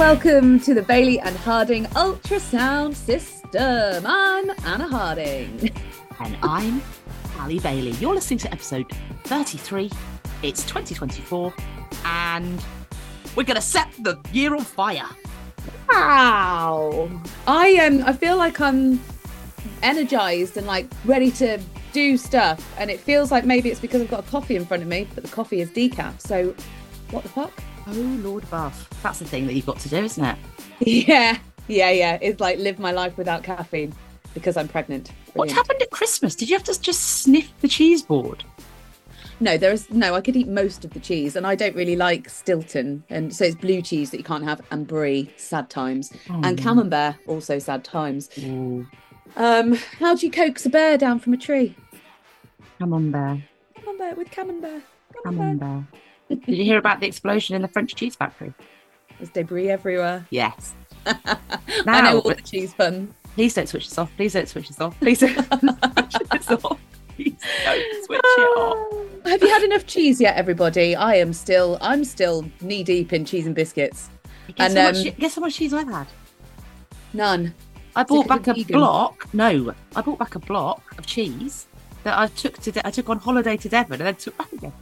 welcome to the Bailey and Harding Ultrasound System. I'm Anna Harding. And I'm Allie Bailey. You're listening to episode 33. It's 2024, and we're going to set the year on fire. Wow. I um I feel like I'm energized and like ready to do stuff. And it feels like maybe it's because I've got a coffee in front of me, but the coffee is decaf. So what the fuck? Oh, Lord above. That's the thing that you've got to do, isn't it? Yeah. Yeah, yeah. It's like live my life without caffeine because I'm pregnant. What happened at Christmas? Did you have to just sniff the cheese board? No, there is no. I could eat most of the cheese, and I don't really like Stilton, and so it's blue cheese that you can't have, and brie, sad times, and Mm. camembert, also sad times. Um, how do you coax a bear down from a tree? Camembert. Camembert with camembert. Camembert. bear. Did you hear about the explosion in the French cheese factory? There's debris everywhere. Yes. I know all the cheese fun. Please don't switch this off. Please don't switch this off. Please don't switch this off. Please don't switch it off. Have you had enough cheese yet, everybody? I am still, I'm still knee deep in cheese and biscuits. Guess, And, how much, um, guess how much cheese I've had? None. I bought back a vegan. block. No, I bought back a block of cheese that I took to. De- I took on holiday to Devon and then took back again.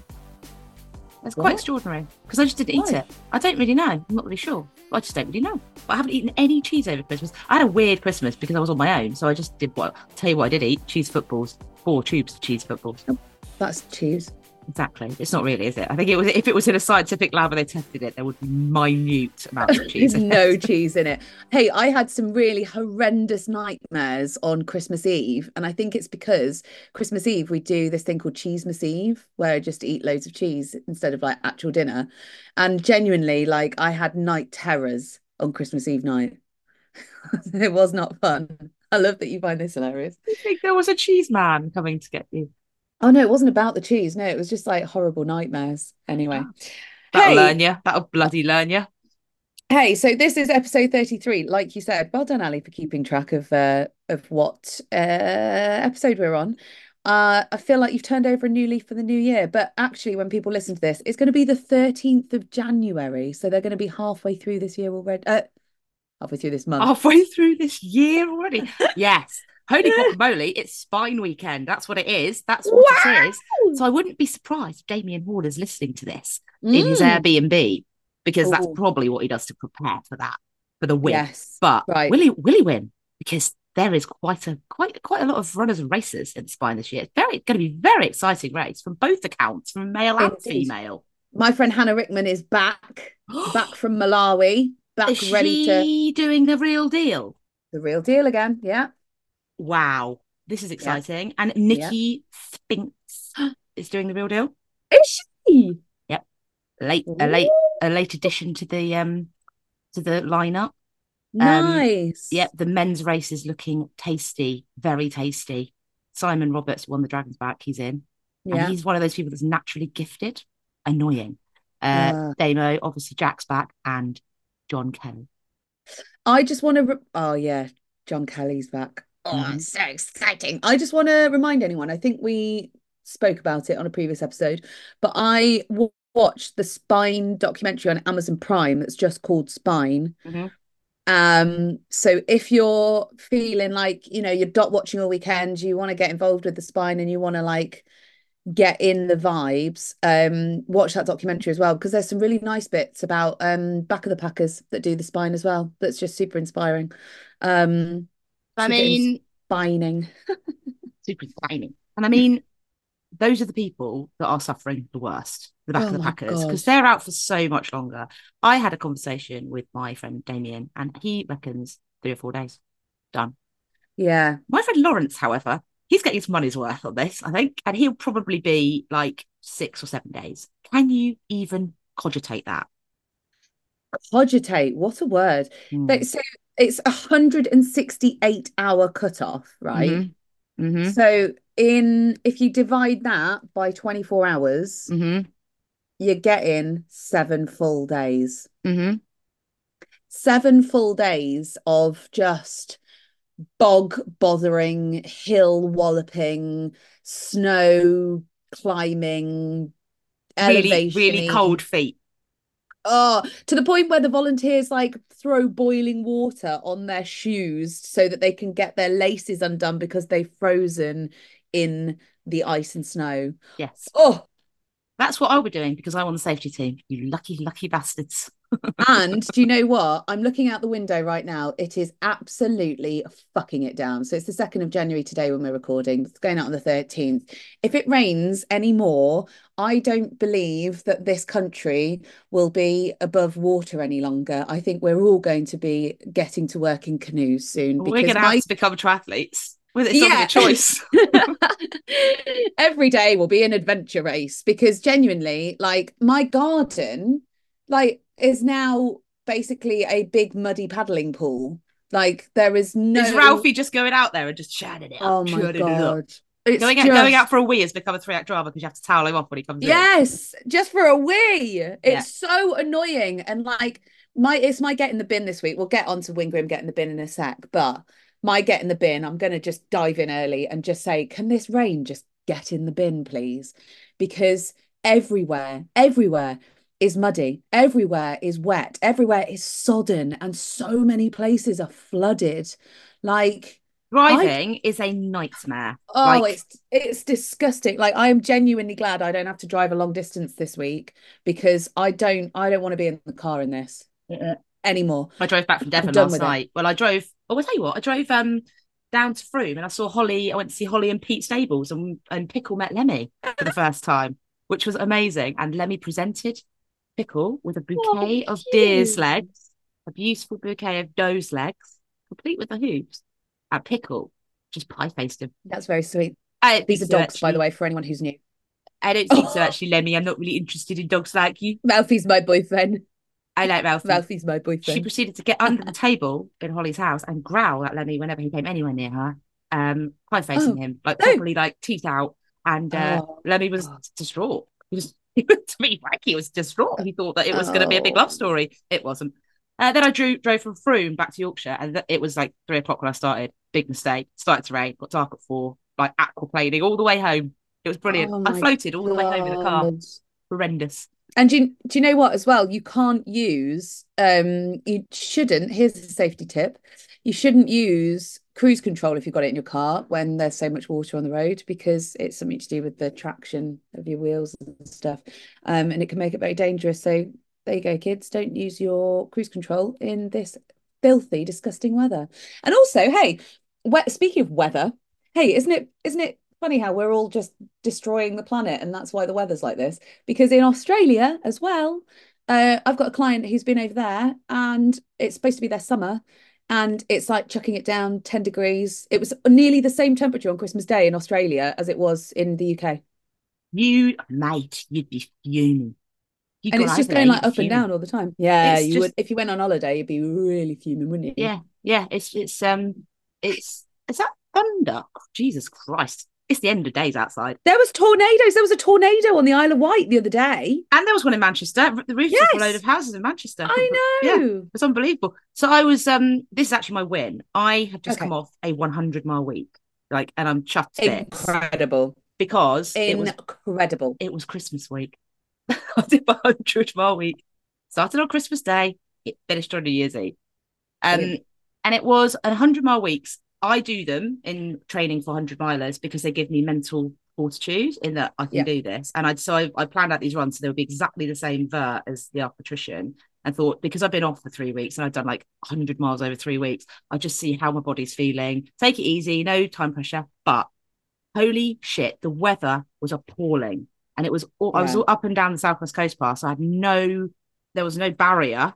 That's quite extraordinary because I just didn't eat it. I don't really know. I'm not really sure. I just don't really know. But I haven't eaten any cheese over Christmas. I had a weird Christmas because I was on my own, so I just did what. i Tell you what, I did eat cheese footballs, four tubes of cheese footballs. That's cheese. Exactly. It's not really, is it? I think it was. If it was in a scientific lab and they tested it, there would be minute amounts of cheese. No cheese in it. Hey, I had some really horrendous nightmares on Christmas Eve. And I think it's because Christmas Eve, we do this thing called Cheesemas Eve, where I just eat loads of cheese instead of like actual dinner. And genuinely, like, I had night terrors on Christmas Eve night. it was not fun. I love that you find this hilarious. I think there was a cheese man coming to get you. Oh, no, it wasn't about the cheese. No, it was just like horrible nightmares. Anyway. That'll Hey. learn you. That'll bloody learn you. Hey, so this is episode 33. Like you said, well done, Allie, for keeping track of uh of what uh episode we're on. Uh I feel like you've turned over a new leaf for the new year, but actually when people listen to this, it's going to be the 13th of January. So they're going to be halfway through this year already. Uh halfway through this month. Halfway through this year already. yes. Holy guacamole, it's spine weekend. That's what it is. That's what it is. So I wouldn't be surprised if Damian Hall is listening to this in his Mm, Airbnb because that's probably what he does to prepare for that, for the win. Yes. But right. will he will he win? Because there is quite a quite quite a lot of runners and racers in spine this year. It's very going to be very exciting race from both accounts, from male and female. My friend Hannah Rickman is back, back from Malawi, back Is ready to doing the real deal? the real deal again. Yeah. Wow, this is exciting. And Nicky Spinks is doing the real deal. Is she? Yep. Late a late a late addition to the um to the lineup. Nice. Yep, the men's race is looking tasty, very tasty. Simon Roberts won the Dragon's Back. He's in, and he's one of those people that's naturally gifted. Annoying. Uh, Ah. Damo, obviously Jack's back, and John Kelly. I just want to. Re- oh yeah, John Kelly's back. Oh, Mhm. it's so exciting! I just want to remind anyone. I think we spoke about it on a previous episode, but I w- watched the Spine documentary on Amazon Prime. That's just called Spine. Mhm. Um, so if you're feeling like you know you're dot watching all weekend, you want to get involved with the Spine, and you want to like get in the vibes, um, watch that documentary as well because there's some really nice bits about um back of the Packers that do the spine as well. That's just super inspiring. Um, I mean, spining. super exciting. And I mean, those are the people that are suffering the worst, the back Oh of the Packers, because they're out for so much longer. I had a conversation with my friend Damien, and he reckons three or four days. Done. Yeah, My friend Lawrence, however, he's getting his money's worth on this, I think, and he'll probably be like six or seven days. Can you even cogitate that? cogitate. What a word. Hmm. But so it's a hundred and sixty-eight hour cutoff, right? Mhm. Mhm. So in if you divide that by 24 hours, Mhm. you're getting seven full days. Mhm. Seven full days of just bog bothering, hill walloping, snow climbing, Really, really cold feet. Oh, to the point where the volunteers like throw boiling water on their shoes so that they can get their laces undone because they've frozen in the ice and snow. Yes. Oh, That's what I'll be doing because I'm on the safety team. You lucky, lucky bastards. And do you know what? I'm looking out the window right now. It is absolutely fucking it down. So it's the 2nd of January today when we're recording. It's going out on the 13th. If it rains anymore, I don't believe that this country will be above water any longer. I think we're all going to be getting to work in canoes soon We're going to my have to become triathletes. Well, it's not Yeah. a choice. Every day will be an adventure race because genuinely, like my garden, like is now basically a big muddy paddling pool. Like there is no Is Ralphie just going out there and just chatting it up? Oh my chatting it god. Going out, going out for a wee has become a three act drama because you have to towel him off when he comes in. Yes, just for a wee. It's Yeah. so annoying. And like my it's my get in the bin this week. We'll get on to Wingrim get in the bin in a sec, but my get in the bin, I'm gonna just dive in early and just say, can this rain just get in the bin, please? Because everywhere, everywhere is muddy, everywhere is wet, everywhere is sodden, and so many places are flooded. Like Driving is a nightmare. Oh, Like- it's it's disgusting. Like I am genuinely glad I don't have to drive a long distance this week because I don't I don't want to be in the car in this anymore. I drove back from Devon last with it. night. Well, I drove. Oh, I'll tell you what. I drove um down to Frome and I saw Holly. I went to see Holly and Pete Stables and and Pickle met Lemmy for the first time, which was amazing. And Lemmy presented Pickle with a bouquet of deer's legs, a beautiful bouquet of doe's legs, complete with the hooves. And Pickle just pie faced him. That's very sweet. I These are so, dogs, by the way, for anyone who's new. I don't think so, actually, Lemmy. I'm not really interested in dogs like you. Ralphie's my boyfriend. I like Ralphie. Ralphie's my boyfriend. She proceeded to get under the table in Holly's house and growl at Lemmy whenever he came anywhere near her, um, pie facing Oh, him, like no. properly like teeth out. And uh, Oh, Lemmy was God. distraught. He was, to me, like he was distraught. He thought that it was going to be a big love Oh. story. It wasn't. Uh, then I drew, drove from Frome back to Yorkshire, and th- it was like three o'clock when I started. Big mistake. Started to rain. Got dark at four. Like aquaplaning all the way home. It was brilliant. Oh I floated all the way home in the car. Horrendous. And do you, do you know what as well? You can't use, um, you shouldn't, here's a safety tip. You shouldn't use cruise control if you've got it in your car when there's so much water on the road because it's something to do with the traction of your wheels and stuff. Um, and it can make it very dangerous. So there you go, kids. Don't use your cruise control in this filthy, disgusting weather. And also, hey, we- speaking of weather, hey, isn't it isn't it funny how we're all just destroying the planet and that's why the weather's like this? Because in Australia as well, uh, I've got a client who's been over there and it's supposed to be their summer and it's like chucking it down 10 degrees. It was nearly the same temperature on Christmas Day in Australia as it was in the UK. You, mate, you'd be fuming. You And it's just going like up and down all the time. Yeah, It's you just- would if you went on holiday, you'd be really fuming, wouldn't you? Yeah, yeah. It's it's um it's is that thunder? Oh, Jesus Christ. It's the end of days outside. There was tornadoes. There was a tornado on the Isle of Wight the other day. And there was one in Manchester. The roofs of a load of houses in Manchester. I know. Yeah. It's unbelievable. So I was um this is actually my win. I have just Okay. come off a 100 mile week. Like and I'm chuffed Incredible. because it was Incredible. it was Christmas week. I did my 100 mile week. Started on Christmas Day, it finished on New Year's Eve. Um, and it was a 100 mile weeks. I do them in training for 100 milers because they give me mental fortitude in that I can Yeah. do this. And I so I, I planned out these runs so they would be exactly the same vert as the patrician and thought because I've been off for three weeks and I've done like 100 miles over three weeks, I just see how my body's feeling. Take it easy, no time pressure. But holy shit, the weather was appalling. And it was all, I was all up and down the Southwest Coast Path. So I had no, there was no barrier.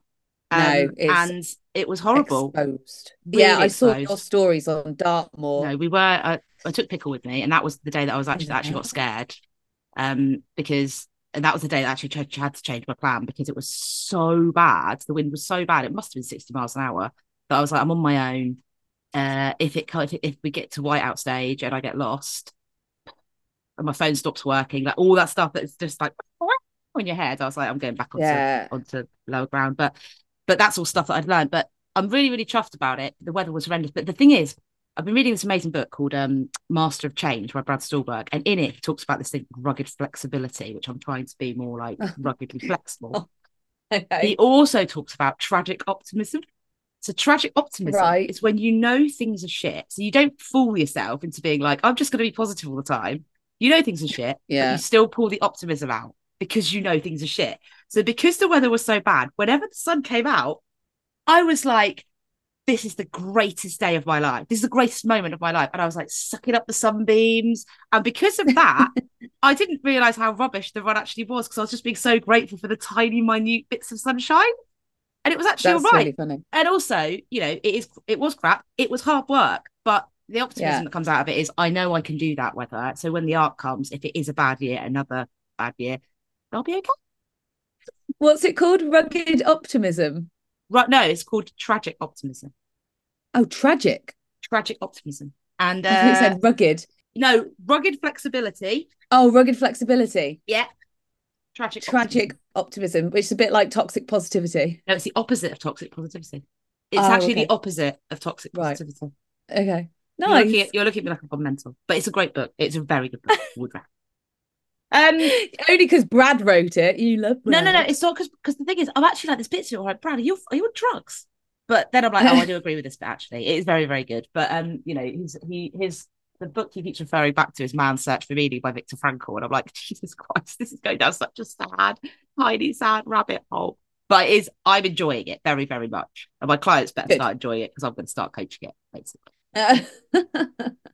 No, Um, it's and it was horrible. Exposed. Really yeah, I saw your stories on Dartmoor. No, we were. Uh, I took pickle with me, and that was the day that I was actually actually got scared, um, because and that was the day that I actually ch- had to change my plan because it was so bad. The wind was so bad; it must have been sixty miles an hour. That I was like, I'm on my own. Uh, if it if, if we get to whiteout stage and I get lost, and my phone stops working, like all that stuff that's just like in your head, I was like, I'm going back onto Yeah. onto lower ground. But but that's all stuff that I'd learned. But I'm really, really chuffed about it. The weather was horrendous. But the thing is, I've been reading this amazing book called um, Master of Change by Brad Stulberg. And in it, he talks about this thing, rugged flexibility, which I'm trying to be more like ruggedly flexible. Okay. He also talks about tragic optimism. So tragic optimism Right. is when you know things are shit. So you don't fool yourself into being like, I'm just going to be positive all the time. You know things are shit, but Yeah. you still pull the optimism out because you know things are shit. So because the weather was so bad, whenever the sun came out, I was like, this is the greatest day of my life. This is the greatest moment of my life. And I was like sucking up the sunbeams. And because of that, I didn't realize how rubbish the run actually was because I was just being so grateful for the tiny, minute bits of sunshine. And it was actually That's all right. really funny. And also, you know, it is it was crap. It was hard work, but the optimism Yeah. that comes out of it is I know I can do that weather. So when the arc comes, if it is a bad year, another bad year, I'll be okay. What's it called? Rugged optimism. Right? No, it's called tragic optimism. Oh, tragic. Tragic optimism. And I thought you uh, said rugged. no, rugged flexibility. Oh, rugged flexibility. Yeah. Tragic. Tragic optimism. optimism, which is a bit like toxic positivity. No, it's the opposite of toxic positivity. It's Oh, actually okay. the opposite of toxic Right. positivity. Okay. You're, looking at, you're looking at me like I've gone mental, but it's a great book. It's a very good book. Would recommend. Um, Only because Brad wrote it. You love Brad. no, no. No. It's not because because the thing is, I'm actually like this bit. All right, Brad, are you are you on drugs? But then I'm like, oh, I do agree with this bit. Actually, it is very, very good. But um, you know, he's he his the book he keeps referring back to is Man's Search for Meaning by Viktor Frankl, and I'm like, Jesus Christ, this is going down such a sad, tiny, sad rabbit hole. But it is I'm enjoying it very, very much, and my clients better Good. start enjoying it because I'm going to start coaching it basically. Uh,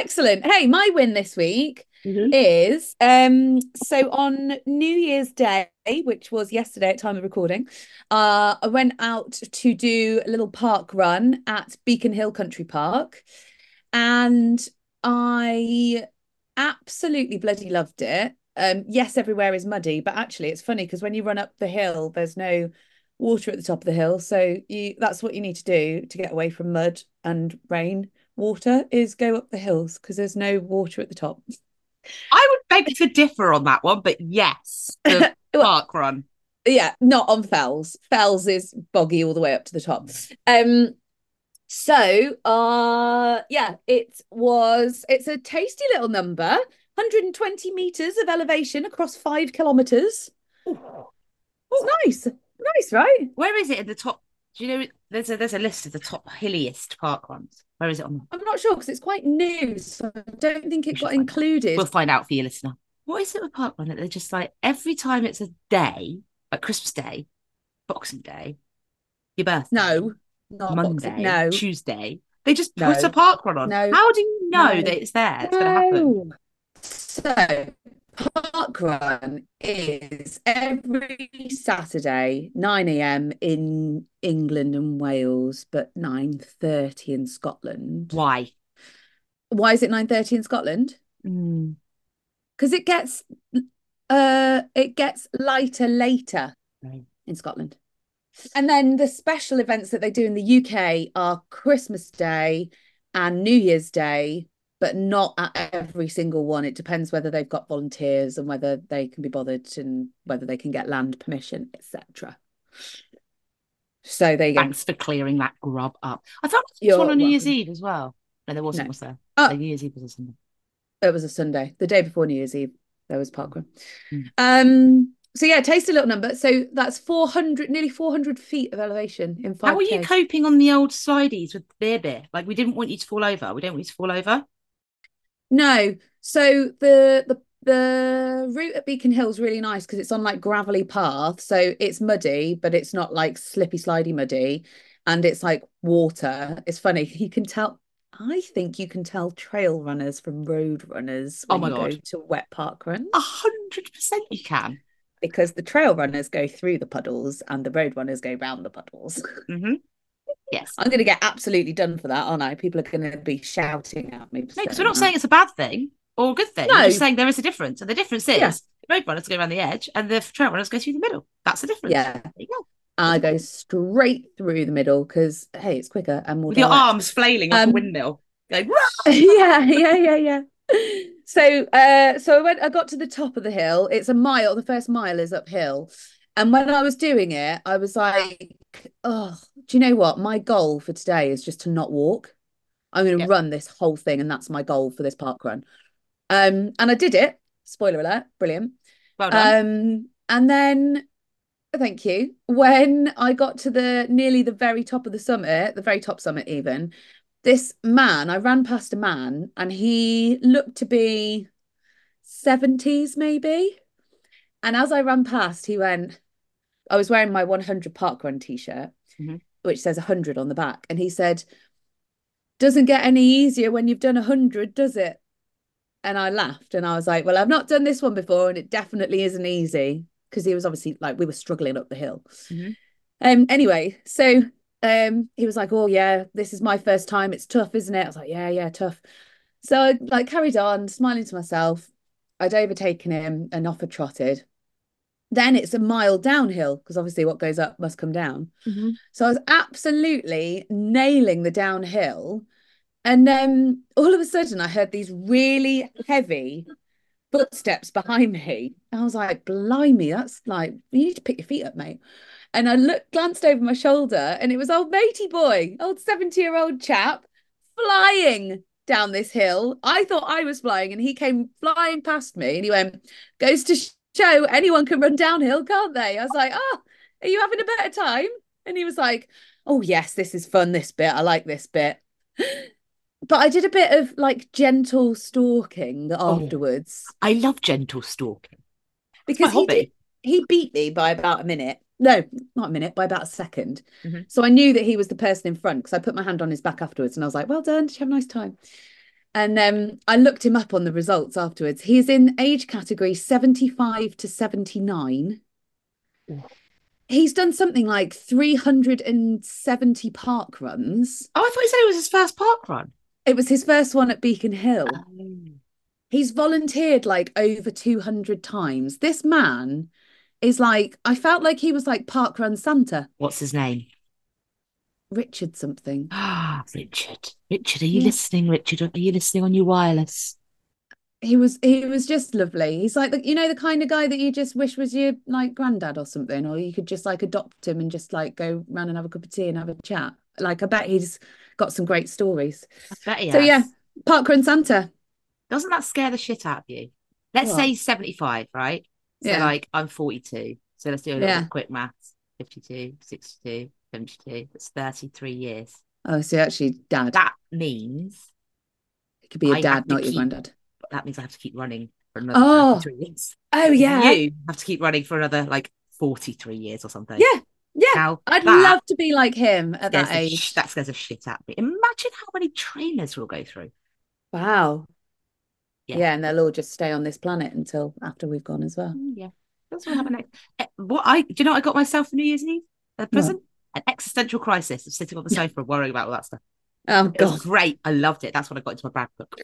excellent. Hey, my win this week Mm-hmm. is um so on New Year's Day, which was yesterday at time of recording, uh I went out to do a little park run at Beacon Hill Country Park and I absolutely bloody loved it. Um yes, everywhere is muddy, but actually it's funny because when you run up the hill, there's no water at the top of the hill, so you that's what you need to do to get away from mud and rain. Water is go up the hills because there's no water at the top. I would beg to differ on that one, but yes, the Well, park run. yeah, not on Fells. Fells is boggy all the way up to the top. Um, so uh yeah, it was it's a tasty little number, 120 meters of elevation across five kilometers. It's nice. Nice, right? Where is it in the top? Do you know there's a there's a list of the top hilliest park runs? Where is it on? I'm not sure because it's quite new, so I don't think it should got out. included. We'll find out for you, listener. What is it with park run? that They're just like every time it's a day, like Christmas Day, Boxing Day, your birthday, No, not Monday, boxing. No, Tuesday. They just put No. a park run on. No. How do you know No. that it's there? It's going to happen. So, park run is every Saturday, 9 a.m. in England and Wales, but 9:30 in Scotland. Why? Why is it 9:30 in Scotland? Mm. Because it gets uh it gets lighter later Right. in Scotland. And then the special events that they do in the UK are Christmas Day and New Year's Day, but not at every single one. It depends whether they've got volunteers and whether they can be bothered and whether they can get land permission, etc. So there you go. Thanks for clearing that grub up. I thought it was You're one on New Year's. Eve as well. No, there wasn't, No. was there? Oh. New Year's Eve was a Sunday. It was a Sunday, the day before New Year's Eve. There was parkrun. Mm. Um. So yeah, taste a little number. So that's 400, nearly 400 feet of elevation in five. How were you coping on the old slideys with beer beer? Like we didn't want you to fall over. We don't want you to fall over. No. So the the the route at Beacon Hill is really nice because it's on like gravelly path. So it's muddy, but it's not like slippy, slidey muddy. And it's like water. It's funny. You can tell, I think you can tell trail runners from road runners Oh when my you go to wet park runs A hundred percent you can. because the trail runners go through the puddles and the road runners go round the puddles. hmm Yes. I'm going to get absolutely done for that, aren't I? People are going to be shouting at me. No, because we're not that. saying it's a bad thing or a good thing. No. We're just saying there is a difference. And the difference is Yeah. the road runners go around the edge and the trail runners go through the middle. That's the difference. Yeah. There you go. I go straight through the middle because hey, it's quicker and more With your arms flailing like a Um, windmill. Going, yeah, yeah, yeah, yeah. So, uh, so I went. I got to the top of the hill. It's a mile. The first mile is uphill, and when I was doing it, I was like, "Oh, do you know what? My goal for today is just to not walk. I'm going to Yep. run this whole thing, and that's my goal for this park run." Um, and I did it. Spoiler alert! Brilliant. well done. Um, and then thank you. When I got to the nearly the very top of the summit, the very top summit even, this man, I ran past a man and he looked to be 70s maybe. And as I ran past, he went, I was wearing my 100 park run t-shirt, mm-hmm. which says 100 on the back. And he said, doesn't get any easier when you've done 100, does it? And I laughed and I was like, well, I've not done this one before and it definitely isn't easy because he was obviously like, we were struggling up the hill. Mm-hmm. Um, anyway, so um, he was like, oh yeah, this is my first time. It's tough, isn't it? I was like, yeah, yeah, tough. So I like carried on, smiling to myself. I'd overtaken him and off offer trotted. Then it's a mile downhill because obviously what goes up must come down. Mm-hmm. So I was absolutely nailing the downhill. And then all of a sudden I heard these really heavy footsteps behind me. I was like, blimey, that's like, you need to pick your feet up, mate. And I looked, glanced over my shoulder, and it was old matey boy, old 70 year old chap, flying down this hill. I thought I was flying, and he came flying past me, and he went, goes to show anyone can run downhill, can't they? I was like, oh, are you having a better time? And he was like, oh, yes, this is fun, this bit. I like this bit. But I did a bit of like gentle stalking afterwards. Oh, I love gentle stalking. Because he, did, he beat me by about a minute. No, not a minute, by about a 2nd mm-hmm. So I knew that he was the person in front because I put my hand on his back afterwards and I was like, well done. Did you have a nice time? And um, I looked him up on the results afterwards. He's in age category 75 to 79. He's done something like 370 park runs. Oh, I thought you said it was his first park run. It was his first one at Beacon Hill. Oh. He's volunteered like over 200 times. This man is like, I felt like he was like Park Run Santa. What's his name? Richard something. Ah, Richard. Richard, are you yeah. listening, Richard? Are you listening on your wireless? He was he was just lovely. He's like the you know the kind of guy that you just wish was your like granddad or something, or you could just like adopt him and just like go round and have a cup of tea and have a chat. Like I bet he's got some great stories. I bet he so has. yeah, Park Run Santa. Doesn't that scare the shit out of you? Let's what? say 75, right? So yeah. like I'm 42. So let's do a little yeah. quick maths. 52, 62, 72. That's 33 years. Oh, so actually dad. That means it could be a I dad, not your granddad. That means I have to keep running for another oh. three years. Oh yeah. You have to keep running for another like 43 years or something. Yeah. Yeah. Now, I'd love to be like him at that age. Sh- that scares a shit at me. Imagine how many trainers we'll go through. Wow. Yeah. yeah, and they'll all just stay on this planet until after we've gone as well. Mm, yeah. That's what happened next. Eh, what I do you know what I got myself for New Year's Eve? A present? An existential crisis of sitting on the sofa and worrying about all that stuff. Oh god. It was great. I loved it. That's what I got into my brand book.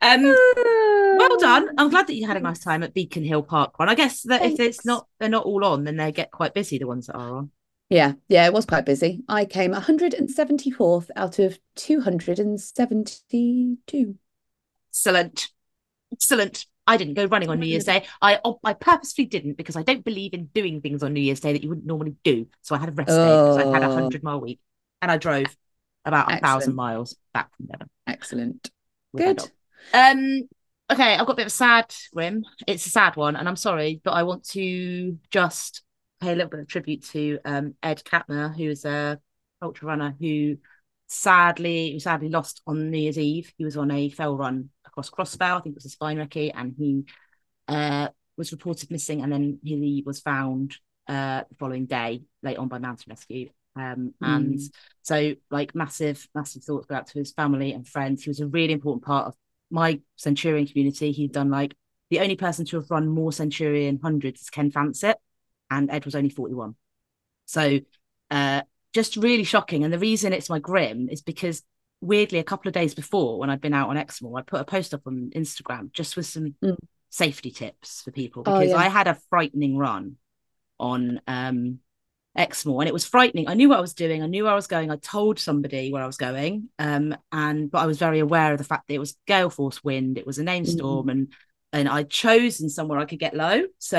Um well done. I'm glad that you had a nice time at Beacon Hill Park Run. I guess that Thanks. if it's not they're not all on, then they get quite busy, the ones that are on. Yeah, yeah, it was quite busy. I came 174th out of 272. Excellent. Excellent. I didn't go running on New Year's Day. I I purposefully didn't because I don't believe in doing things on New Year's Day that you wouldn't normally do. So I had a rest oh. day because I had a hundred mile week, and I drove about a thousand miles back from Devon. Excellent. Good. Um. Okay, I've got a bit of a sad grim. It's a sad one, and I'm sorry, but I want to just pay a little bit of tribute to um, Ed Catmur, who is a ultra runner who sadly sadly lost on New Year's Eve. He was on a fell run across Cross Fell, I think it was a spine recce, and he uh, was reported missing, and then he was found uh, the following day, late on by mountain rescue. Um, mm. And so, like, massive, massive thoughts go out to his family and friends. He was a really important part of my Centurion community. He'd done like the only person to have run more Centurion hundreds is Ken Fancett, and Ed was only 41. So, uh, just really shocking. And the reason it's my grim is because weirdly, a couple of days before when I'd been out on Exmoor, I put a post up on Instagram just with some mm. safety tips for people oh, because oh, yeah. I had a frightening run on um, Exmoor and it was frightening. I knew what I was doing. I knew where I was going. I told somebody where I was going. Um, and but I was very aware of the fact that it was gale force wind. It was a named mm. storm and and I'd chosen somewhere I could get low. So,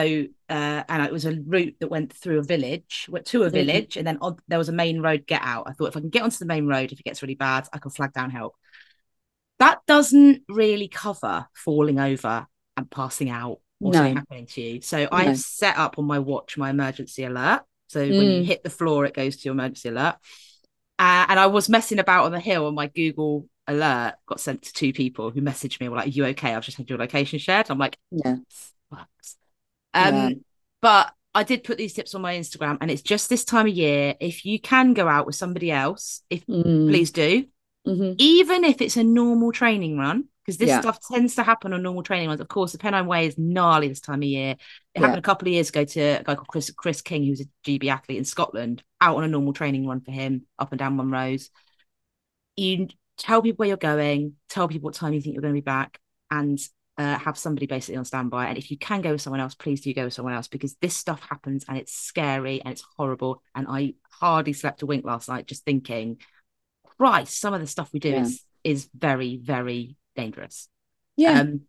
uh, and it was a route that went through a village, went to a mm-hmm. village, mm-hmm. and then on, there was a main road get out. I thought if I can get onto the main road, if it gets really bad, I can flag down help. That doesn't really cover falling over and passing out or no. something happening to you. So no. I've set up on my watch my emergency alert. So when you Mm. hit the floor, it goes to your emergency alert. Uh, and I was messing about on the hill, on my Google alert got sent to two people who messaged me, were like, Are you okay? I've just had your location shared. I'm like, Yeah. Fucks. Um, Yeah. but I did put these tips on my Instagram, and it's just this time of year. If you can go out with somebody else, if Mm. please do, Mhm. even if it's a normal training run, because this Yeah. stuff tends to happen on normal training runs. Of course, the Pennine Way is gnarly this time of year. It Yeah. happened a couple of years ago to a guy called Chris Chris King, who's a GB athlete in Scotland, out on a normal training run for him, up and down Monrose. You tell people where you're going, tell people what time you think you're going to be back, and uh, have somebody basically on standby. And if you can go with someone else, please do go with someone else because this stuff happens and it's scary and it's horrible. And I hardly slept a wink last night just thinking, Christ, some of the stuff we do Yeah. is is very, very dangerous. Yeah. Um,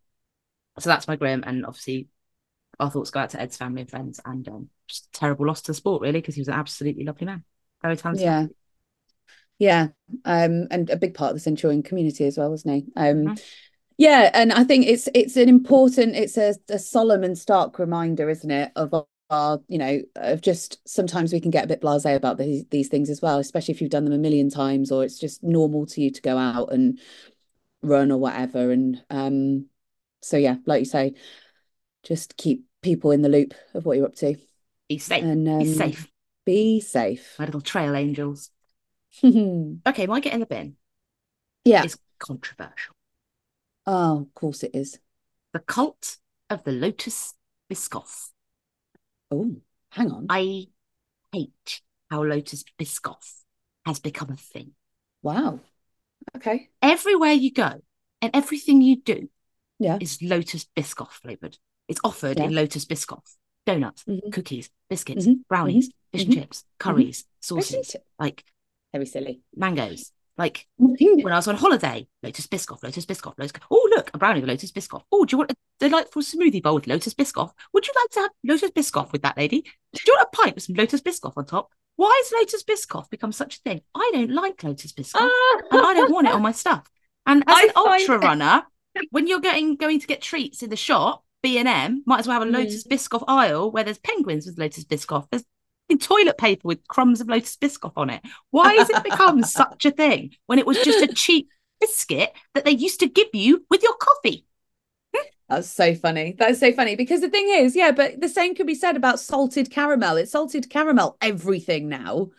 so that's my grim, and obviously our thoughts go out to Ed's family and friends, and um, just a terrible loss to the sport, really, because he was an absolutely lovely man, very talented. Yeah. Yeah. Um, and a big part of the Centurion community as well, wasn't he? Um, Mhm. yeah, and I think it's it's an important, it's a, a solemn and stark reminder, isn't it, of our, our, you know, of just sometimes we can get a bit blasé about these these things as well, especially if you've done them a million times or it's just normal to you to go out and run or whatever. And um, so yeah, like you say, just keep people in the loop of what you're up to. Be safe. And um, Be safe, Be safe. my little trail angels. Okay, my get in the bin Yeah. is controversial. Oh, of course it is. The cult of the Lotus Biscoff. Oh, hang on. I hate how Lotus Biscoff has become a thing. Wow. Okay. Everywhere you go and everything you do Yeah. is Lotus Biscoff flavored. It's offered Yeah. in Lotus Biscoff. Donuts, Mhm. cookies, biscuits, Mhm. brownies, fish and Mhm. chips, curries, sauces, like Very silly. mangoes. Like when I was on holiday, Lotus Biscoff, Lotus Biscoff, Lotus. Oh, look, a brownie with Lotus Biscoff. Oh, do you want a delightful smoothie bowl with Lotus Biscoff? Would you like to have Lotus Biscoff with that lady? Do you want a pint with some Lotus Biscoff on top? Why has Lotus Biscoff become such a thing? I don't like Lotus Biscoff and I don't want it on my stuff. And as I an ultra runner, when you're getting going to get treats in the shop, B and M might as well have a Mm. Lotus Biscoff aisle where there's penguins with Lotus Biscoff. There's toilet paper with crumbs of Lotus Biscoff on it. Why has it become such a thing when it was just a cheap biscuit that they used to give you with your coffee? That's so funny. That's so funny because the thing is, yeah, but the same could be said about salted caramel. It's salted caramel everything now.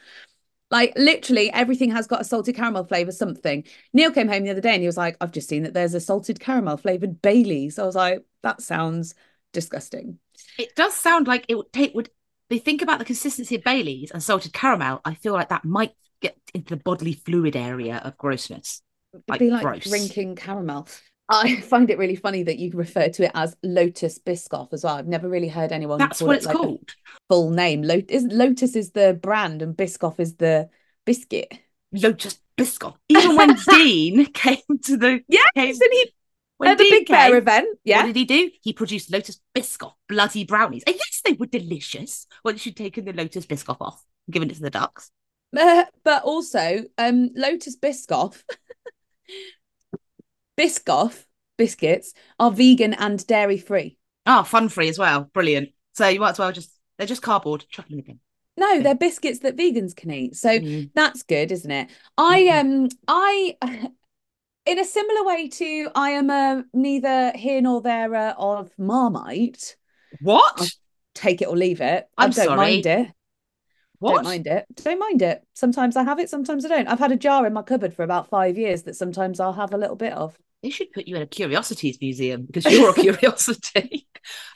Like literally everything has got a salted caramel flavor something. Neil came home the other day and he was like, I've just seen that there's a salted caramel flavored Bailey's. I was like, that sounds disgusting. It does sound like it would take would they think about the consistency of Bailey's and salted caramel. I feel like that might get into the bodily fluid area of grossness. It'd Like, be like gross. drinking caramel. I find it really funny that you refer to it as Lotus Biscoff as well. I've never really heard anyone That's call what it it's like called. full name. Lot- is Lotus is the brand and Biscoff is the biscuit. Lotus Biscoff. Even when Dean came to the Yes, came, and he when at the Big Bear came, event. What did he do? He produced Lotus Biscoff bloody brownies. And yes, they were delicious once you'd taken the Lotus Biscoff off given it to the ducks. Uh, but also, um, Lotus Biscoff, Biscoff biscuits are vegan and dairy free. Oh, fun free as well. Brilliant. So you might as well just, they're just cardboard. Chuck them in the bin. No, they're biscuits that vegans can eat. So Mm. that's good, isn't it? I Mhm. um I in a similar way to I am a neither here nor there uh, of Marmite. What? Take it or leave it. I I'm don't sorry. mind it. What? Don't mind it. Don't mind it. Sometimes I have it, sometimes I don't. I've had a jar in my cupboard for about five years that sometimes I'll have a little bit of. They should put you in a curiosities museum because you're a curiosity.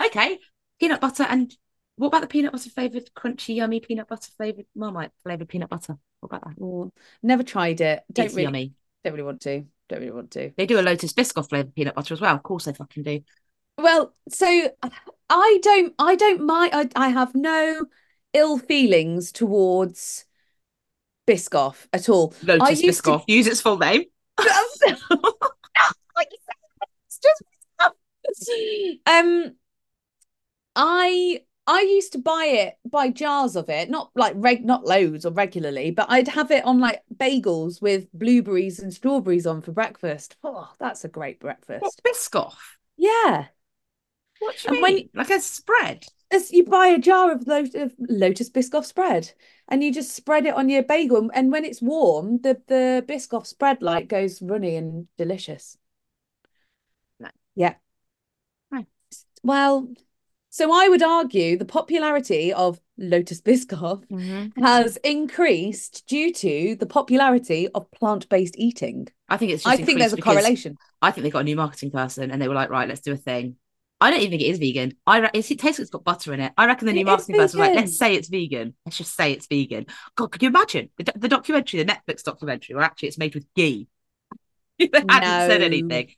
okay. Peanut butter and what about the peanut butter flavored crunchy yummy peanut butter flavored Marmite flavored peanut butter? What about that? Or never tried it. Don't it's really yummy. don't really want to. Don't really want to. They do a Lotus Biscoff flavored peanut butter as well. Of course they fucking do. Well, so I don't I don't mind I, I have no ill feelings towards Biscoff at all. Lotus used to- Biscoff. Use its full name. It's just um I I used to buy it buy jars of it not like reg not loads or regularly but I'd have it on like bagels with blueberries and strawberries on for breakfast oh that's a great What breakfast Biscoff? yeah What do you And when- mean? Like a spread? as you buy a jar of, lo- of Lotus Biscoff spread and you just spread it on your bagel. And when it's warm, the, the Biscoff spread like goes runny and delicious. Nice. Yeah. Nice. Well, so I would argue the popularity of Lotus Biscoff mm-hmm. has increased due to the popularity of plant-based eating. I think it's. I think there's a correlation. I think they got a new marketing person, and they were like, right, let's do a thing. I don't even think it is vegan. I re- it tastes like it's got butter in it. I reckon the new is marketing person was like, let's say it's vegan. Let's just say it's vegan. God, could you imagine the, do- the documentary, the Netflix documentary, where actually it's made with ghee? they hadn't said anything.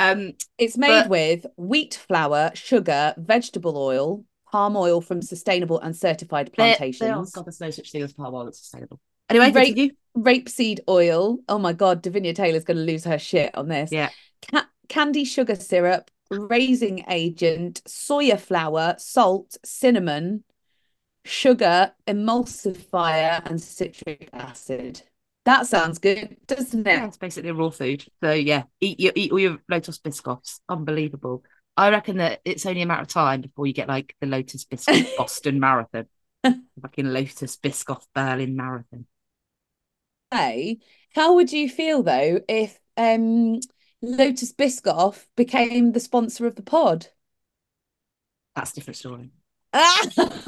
Um, It's made But- with wheat flour, sugar, vegetable oil, palm oil from sustainable and certified There- there- plantations, God, there's no such thing as palm oil that's sustainable. Anyway, Right. continue. rapeseed oil. Oh my God, Davinia Taylor's going to lose her shit on this. Yeah. Ca- candy sugar syrup, raising agent, soya flour, salt, cinnamon, sugar, emulsifier, and citric acid. That sounds good, doesn't Yeah, it? it's basically raw food. So yeah, eat your eat all your Lotus Biscoffs. Unbelievable. I reckon that it's only a matter of time before you get like the Lotus Biscoff Boston Marathon, fucking Lotus Biscoff Berlin Marathon. Hey, how would you feel though if um, Lotus Biscoff became the sponsor of the pod? That's a different story.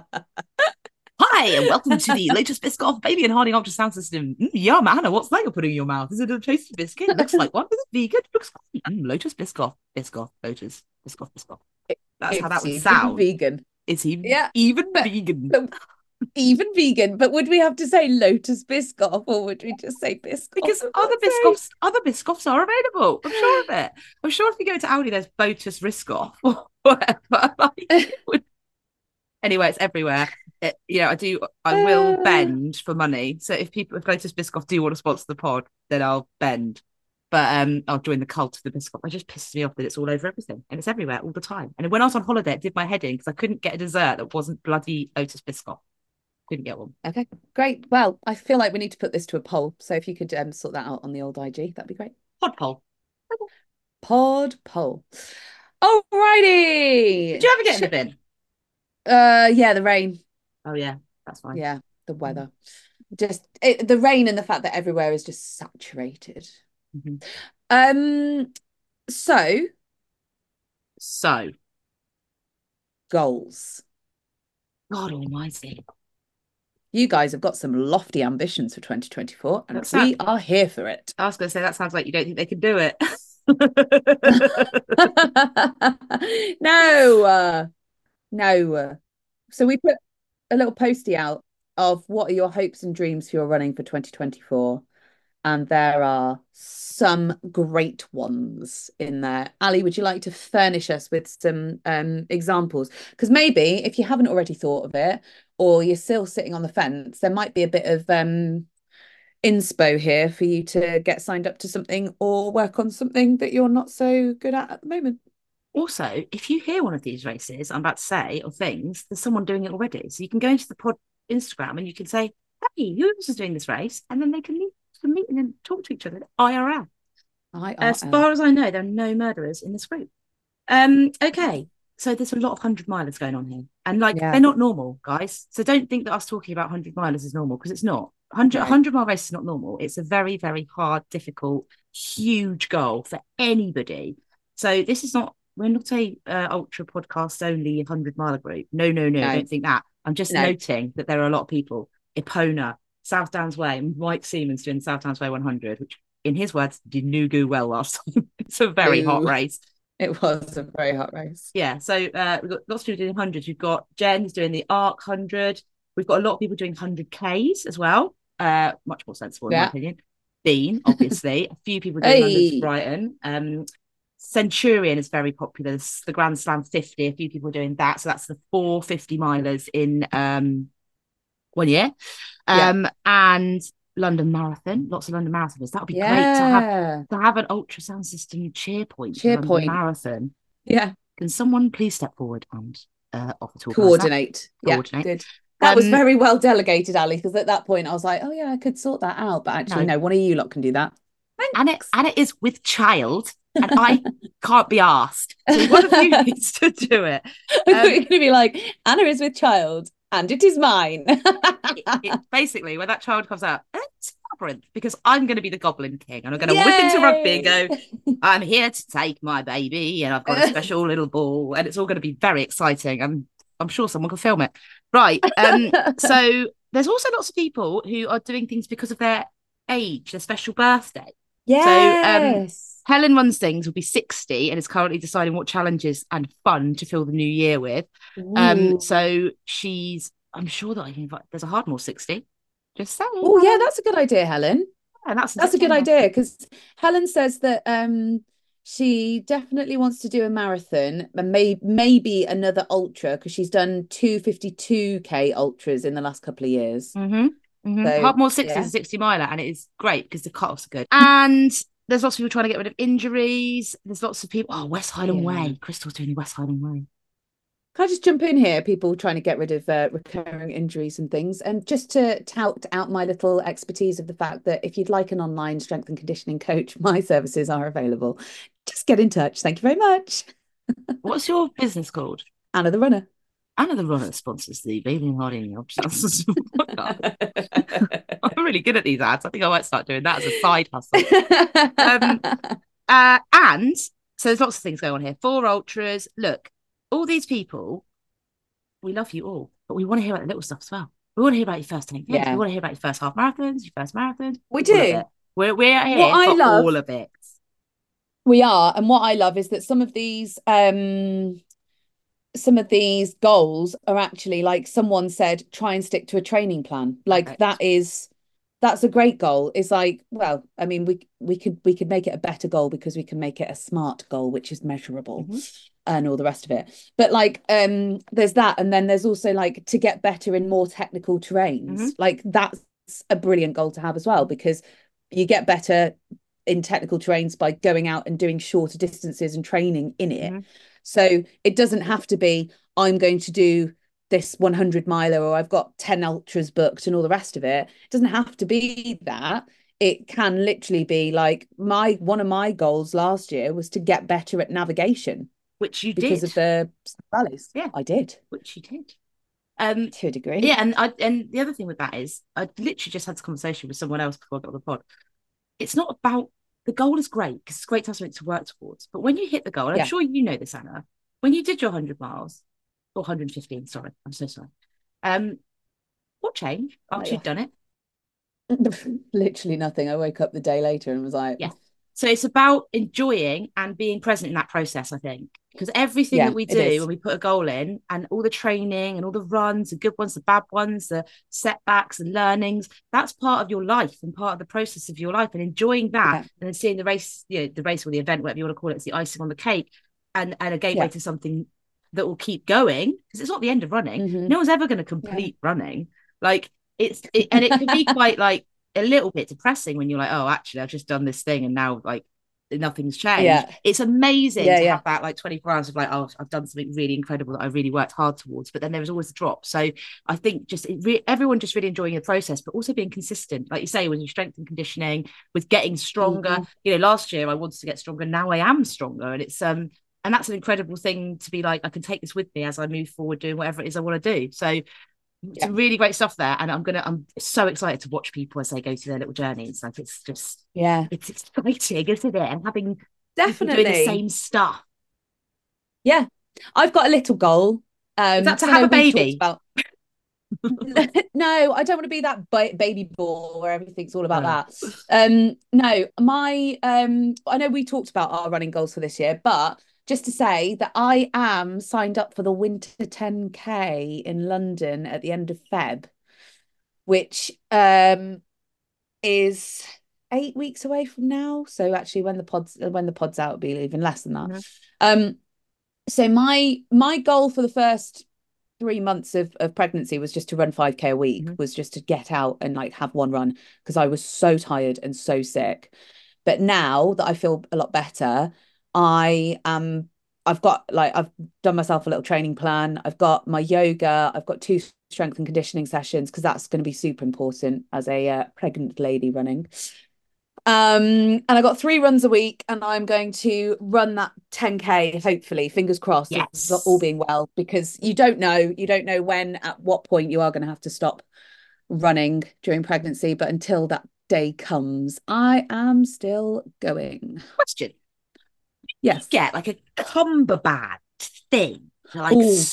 Hi, and welcome to the Lotus Biscoff Baby and Harding Ultrasound System. Mm, yum, Anna, what's that you're putting in your mouth? Is it a toasted biscuit? Looks like one. Is it vegan? Looks like mm, Lotus Biscoff. Biscoff. Lotus. Biscoff. Biscoff. That's how that It's would sound. Vegan, Is he Yeah, even but- vegan. but- even vegan. But would we have to say Lotus Biscoff or would we just say Biscoff? because other biscoffs, other biscoffs are available. I'm sure of it. I'm sure if you go to Aldi, there's Botus Riscoff or whatever. Like, anyway, it's everywhere. It, you know, I do. I will Uh. bend for money. So if people, if Lotus Biscoff do want to sponsor the pod, then I'll bend. But um, I'll join the cult of the Biscoff. It just pisses me off that it's all over everything and it's everywhere all the time. And when I was on holiday, it did my head in because I couldn't get a dessert that wasn't bloody Lotus Biscoff. Couldn't get one. Okay, great. Well, I feel like we need to put this to a poll. So if you could um, sort that out on the old IG, that'd be great. Pod poll. Pod poll. Alrighty. Did you ever get in the bin? Uh, yeah, the rain. Oh yeah, that's fine. Yeah, the weather. Just it, the rain and the fact that everywhere is just saturated. Mhm. Um, so So, goals. God Almighty. You guys have got some lofty ambitions for 2024, and That's we sad. are here for it. I was going to say that sounds like you don't think they can do it. no, uh, no. uh, So we put a little postie out of what are your hopes and dreams for your running for 2024. And there are some great ones in there. Allie, would you like to furnish us with some um, examples? Because maybe if you haven't already thought of it, or you're still sitting on the fence, there might be a bit of um, inspo here for you to get signed up to something or work on something that you're not so good at at the moment. Also, if you hear one of these races, I'm about to say, or things, there's someone doing it already. So you can go into the pod Instagram and you can say, hey, who else is doing this race? And then they can meet, can meet and then talk to each other. IRL. I As far as I know, there are no murderers in this group. Um, okay. So there's a lot of hundred milers going on here. And like Yeah. they're not normal, guys. So don't think that us talking about hundred milers is normal because it's not. 100, No. 100 mile race is not normal. It's a very, very hard, difficult, huge goal for anybody. So this is not, we're not a uh, ultra podcast only 100 mile group. No, no, no, No. don't think that. I'm just No. noting that there are a lot of people, Epona, South Downs Way, and Mike Siemens doing South Downs Way 100, which in his words did no go well last time. it's a very hot race. it was a very hot race. Yeah, so uh, we've got lots of people doing hundreds. We've got Jen who's doing the Arc hundred. We've got a lot of people doing hundred Ks as well. Uh, much more sensible in my opinion. Dean, obviously, a few people doing hundreds Hey. Brighton. Um, Centurion is very popular. The Grand Slam fifty. A few people doing that. So that's the four 50 milers in um one year. Yeah. Um, and London Marathon. Lots of London marathoners. That would be great to have to have an ultrasound system cheer point. Cheer point. marathon. Yeah. Can someone please step forward and uh, offer to that? Coordinate. Yeah. Coordinate. Good. That was Um, very well delegated, Allie, because at that point I was like, oh, yeah, I could sort that out. But actually, No. no, one of you lot can do that. And it and it is with child. And I can't be asked. So one of you needs to do it. Um, You're going to be like, Anna is with child and it is mine. it, it, basically, when that child comes out, it's labyrinth because I'm going to be the Goblin King and I'm going to whip into rugby and go, I'm here to take my baby and I've got a special little ball and it's all going to be very exciting. I'm, I'm sure someone can film it. Right. Um, so there's also lots of people who are doing things because of their age, their special birthday. Yes. So um, Helen runs things will be 60 and is currently deciding what challenges and fun to fill the new year with. Um, so she's I'm sure that I can invite there's a Hardmoor 60. Just saying. Oh yeah, that's a good idea, Helen. Yeah, that's that's a good idea because Helen says that um she definitely wants to do a marathon and may, maybe another ultra because she's done two 52k ultras in the last couple of years. Mm-hmm. Mm-hmm. So, Hardmoor 60 yeah. is a 60 miler and it is great because the cutoffs are good. And there's lots of people trying to get rid of injuries. There's lots of people. Oh, West Highland yeah. Way. Crystal's doing West Highland Way. Can I just jump in here? People trying to get rid of uh, recurring injuries and things. And just to tout out my little expertise of the fact that if you'd like an online strength and conditioning coach, my services are available. Just get in touch. Thank you very much. What's your business called? Anna the Runner. Anna the Runner sponsors the Bailey and Harding I'm really good at these ads. I think I might start doing that as a side hustle. um, uh, and so there's lots of things going on here. Four ultras. Look, all these people, we love you all, but we want to hear about the little stuff as well. We want to hear about your first 10 yeah. We want to hear about your first half marathons, your first marathon. We do. We're, we're here what for I love, all of it. We are. And what I love is that some of these um some of these goals are actually like someone said try and stick to a training plan. Like that is that's a great goal. It's like well i mean we we could we could make it a better goal because we can make it a smart goal which is measurable mm-hmm. and all the rest of it. But like um there's that. And then there's also like to get better in more technical terrains mm-hmm. like that's a brilliant goal to have as well because you get better in technical terrains by going out and doing shorter distances and training in it. Mm-hmm. So it doesn't have to be, I'm going to do this 100 miler or I've got 10 ultras booked and all the rest of it. It doesn't have to be that. It can literally be like my one of my goals last year was to get better at navigation. Which you because did. Because of the valleys. Yeah. I did. Which you did. Um to a degree. Yeah, and I and the other thing with that is I literally just had this conversation with someone else before I got on the pod. It's not about the goal is great because it's great to have something to work towards. But when you hit the goal, yeah. I'm sure you know this, Anna, when you did your 100 miles or 115, sorry, I'm so sorry. Um, what changed after oh, you'd done it? Literally nothing. I woke up the day later and was like, yeah. So it's about enjoying and being present in that process, I think. Because everything yeah, that we do when we put a goal in and all the training and all the runs, the good ones, the bad ones, the setbacks and learnings, that's part of your life and part of the process of your life. And enjoying that yeah. and then seeing the race, you know, the race or the event, whatever you want to call it, it's the icing on the cake and, and a gateway yeah. to something that will keep going. Because it's not the end of running. Mm-hmm. No one's ever going to complete running. Like it's it, and it can be quite like a little bit depressing when you're like, oh, actually, I've just done this thing and now like nothing's changed. Yeah. It's amazing yeah, to yeah. have that like 24 hours of like, oh, I've done something really incredible that I really worked hard towards. But then there was always a drop. So I think just re- everyone just really enjoying the process, but also being consistent. Like you say, when you strength and conditioning, with getting stronger. Mm-hmm. You know, last year I wanted to get stronger. Now I am stronger. And it's um and that's an incredible thing to be like, I can take this with me as I move forward doing whatever it is I want to do. So yeah. some really great stuff there and i'm gonna i'm so excited to watch people as they go through their little journeys. Like it's just yeah. it's exciting isn't it? And having definitely the same stuff. Yeah. I've got a little goal um is that to have a baby? about... no i don't want to be that ba- baby ball where everything's all about that. Um no my um i know we talked about our running goals for this year but just to say that I am signed up for the Winter 10K in London at the end of Feb, which um, is eight weeks away from now. So actually, when the pods when the pod's out, it'll be even less than that. Mm-hmm. Um, so my my goal for the first three months of, of pregnancy was just to run 5k a week mm-hmm. was just to get out and like have one run because i was so tired and so sick but now that i feel a lot better I am I've got like I've done myself a little training plan. I've got my yoga. I've got two strength and conditioning sessions because that's going to be super important as a uh, pregnant lady running. Um, and I got three runs a week, and I'm going to run that 10k. Hopefully, fingers crossed, Yes. all being well, because you don't know, you don't know when, at what point you are going to have to stop running during pregnancy. But until that day comes, I am still going. Question. Yes. Get like a cummerbund thing to like Ooh.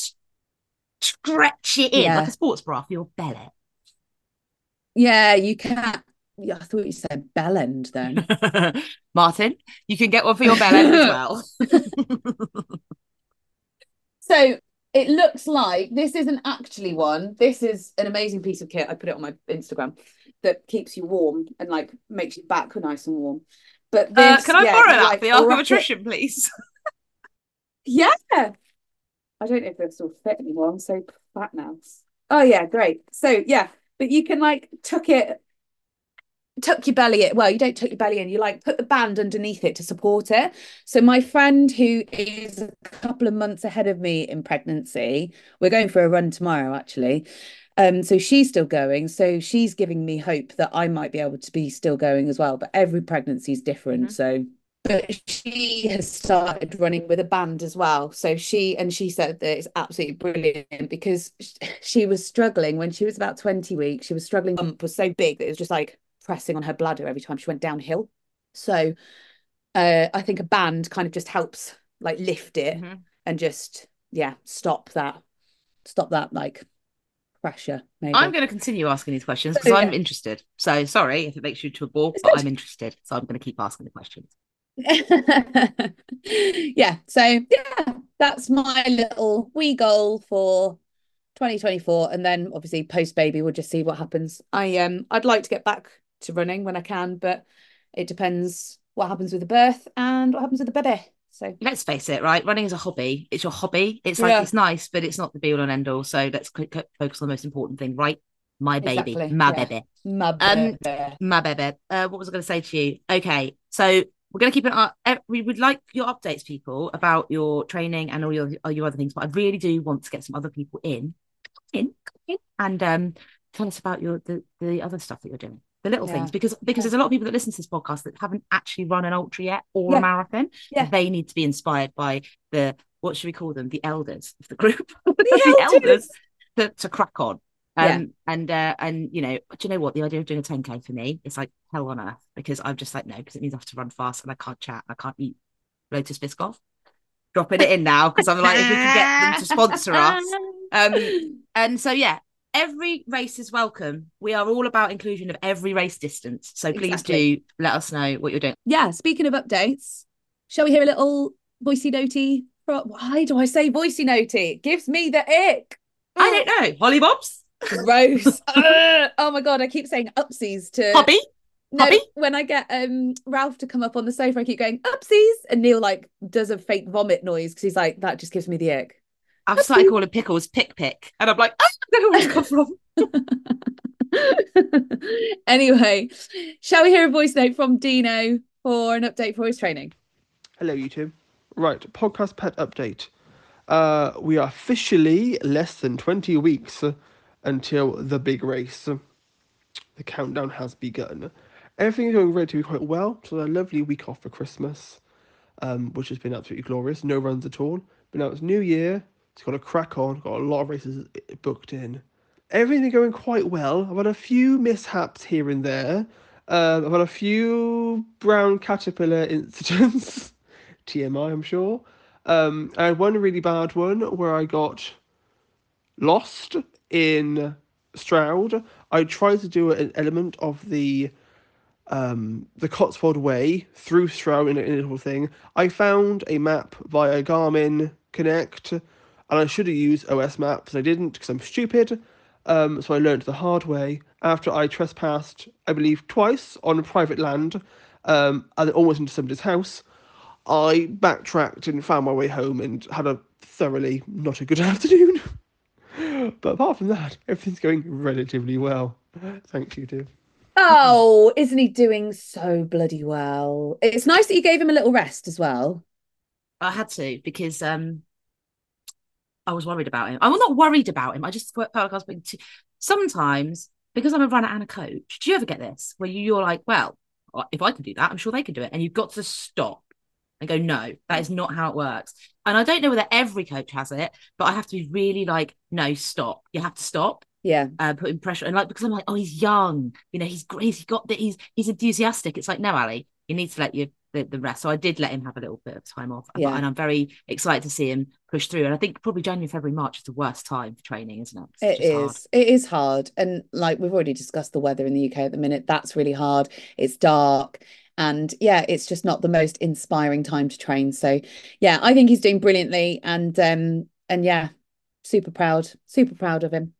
stretch it in Yeah. like a sports bra for your belly. Yeah, you can't. Yeah, I thought you said bell end then. Martin, you can get one for your belly as well. So it looks like this isn't actually one. This is an amazing piece of kit. I put it on my Instagram that keeps you warm and like makes your back nice and warm. But Uh, can I yeah, borrow that like, the Arc of wrap it- Attrition, please? Yeah. I don't know if they'll still fit anymore. I'm so fat now. Oh yeah, great. So yeah, but you can like tuck it, tuck your belly in. Well, you don't tuck your belly in. You like put the band underneath it to support it. So my friend who is a couple of months ahead of me in pregnancy, we're going for a run tomorrow actually. Um, so she's still going. So she's giving me hope that I might be able to be still going as well. But every pregnancy is different. Mhm. So but she has started running with a band as well. So she and she said that it's absolutely brilliant because she was struggling when she was about 20 weeks. She was struggling. Bump was so big that it was just like pressing on her bladder every time she went downhill. So uh, I think a band kind of just helps like lift it Mhm. and just yeah stop that stop that like pressure. Maybe. I'm going to continue asking these questions So, because I'm yeah. interested. So sorry if it makes you to a bore, but. I'm interested. So I'm going to keep asking the questions. yeah so yeah that's my little wee goal for 2024 and then obviously post baby we'll just see what happens i um i'd like to get back to running when i can but it depends what happens with the birth and what happens with the baby so Let's face it, right? Running is a hobby. It's your hobby. It's like Yeah. it's nice, but it's not the be all and end all. So let's c- c- focus on the most important thing, right? My baby, Exactly, my yeah. baby, my Um, baby. my baby. Uh, what was I going to say to you? Okay, so we're going to keep an eye. eh, We would like your updates, people, about your training and all your all your other things. But I really do want to get some other people in, in, in and um, tell us about your the the other stuff that you're doing, the little Yeah. things, because because there's a lot of people that listen to this podcast that haven't actually run an ultra yet or Yeah. a marathon. Yeah. They need to be inspired by the what should we call them? The elders of the group, the, elders. elders to, to crack on. Um, Yeah. and uh, and you know, do you know what? The idea of doing a 10k for me is like hell on earth because I'm just like no, because it means I have to run fast and I can't chat, I can't eat Lotus Biscoff. Dropping it in now because I'm like, if we can get them to sponsor us. Um, and so yeah, every race is welcome. We are all about inclusion of every race distance. So please Exactly. do let us know what you're doing. yeah speaking of updates shall we hear a little voicey notey why do i say voicey notey it gives me the ick I don't know, Holly Bobs, Gross. Ugh. oh my god, I keep saying upsies to hobby. no, hobby? when I get um Ralph to come up on the sofa, I keep going upsies, and Neil like does a fake vomit noise because he's like that just gives me the ick. I've started calling pickles pick pick, and I'm like, I don't know where it's come from. anyway, shall we hear a voice note from Dino for an update for his training? Hello, you two. Right, podcast pet update. Uh, we are officially less than 20 weeks until the big race. The countdown has begun. Everything's going relatively quite well. So a lovely week off for Christmas, um, which has been absolutely glorious. No runs at all. But now it's New Year. It's got a crack on. Got a lot of races booked in. Everything going quite well. I've had a few mishaps here and there. Um, I've had a few brown caterpillar incidents. TMI, I'm sure. Um, I had one really bad one where I got lost in Stroud. I tried to do an element of the um, the Cotswold Way through Stroud in a, in a little thing. I found a map via Garmin Connect, and I should have used OS Maps, and I didn't because I'm stupid. Um, so I learned the hard way after I trespassed, I believe, twice on private land, um, and almost into somebody's house. I backtracked and found my way home and had a thoroughly not a good afternoon. but apart from that, everything's going relatively well. Thank you, too. Oh, isn't he doing so bloody well? It's nice that you gave him a little rest as well. I had to because um, I was worried about him. I'm not worried about him. I just felt like I was being too. Sometimes because I'm a runner and a coach, do you ever get this where you, you're like, well, if I can do that, I'm sure they can do it. And you've got to stop and go, no, that is not how it works. And I don't know whether every coach has it, but I have to be really like, no, stop. You have to stop. Yeah. Uh, putting pressure and like because I'm like, oh, he's young, you know, he's great, he's got that, he's he's enthusiastic. It's like, no, Allie, you need to let you the, the rest. So I did let him have a little bit of time off. Yeah. And I'm very excited to see him push through. And I think probably January, February, March is the worst time for training, isn't it? It is. It is hard. And like we've already discussed the weather in the UK at the minute. That's really hard. It's dark. And yeah, it's just not the most inspiring time to train. So yeah, I think he's doing brilliantly. And um and yeah, super proud, super proud of him.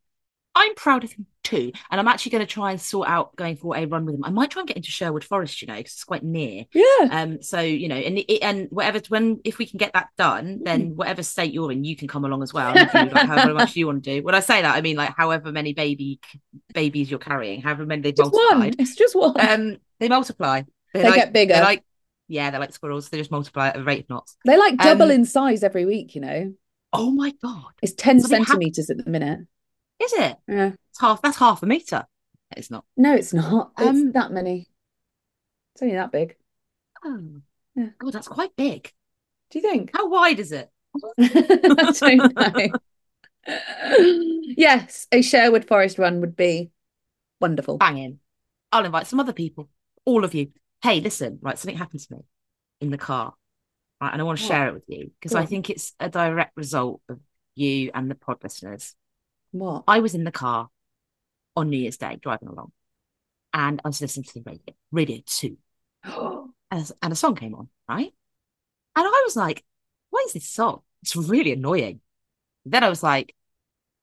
I'm proud of him too. And I'm actually going to try and sort out going for a run with him. I might try and get into Sherwood Forest, you know, because it's quite near. Yeah. Um. So you know, and it, and whatever when if we can get that done, then whatever state you're in, you can come along as well. You, like, however much you want to do. When I say that, I mean like however many baby babies you're carrying, however many they've Just multiplied. one. It's just one. Um. They multiply. They're They like- get bigger. Like yeah, they're like squirrels. They just multiply at a rate of knots. they like double um, in size every week, you know. Oh my god! It's 10 So they have- centimeters at the minute. Is it? Yeah. It's half. That's half a meter. It's not. No, it's not. It's Um, that many. It's only that big. Oh, Yeah. God, that's quite big. Do you think? How wide is it? I don't know. yes, a Sherwood Forest run would be wonderful. Banging. I'll invite some other people. All of you. Hey, listen. Right, something happened to me in the car. Right, and I want to share it with you because I think it's a direct result of you and the pod listeners. What? I was in the car on New Year's Day driving along, and I was listening to the radio, Radio Two, and, and a song came on, right? And I was like, what is this song? It's really annoying. Then I was like,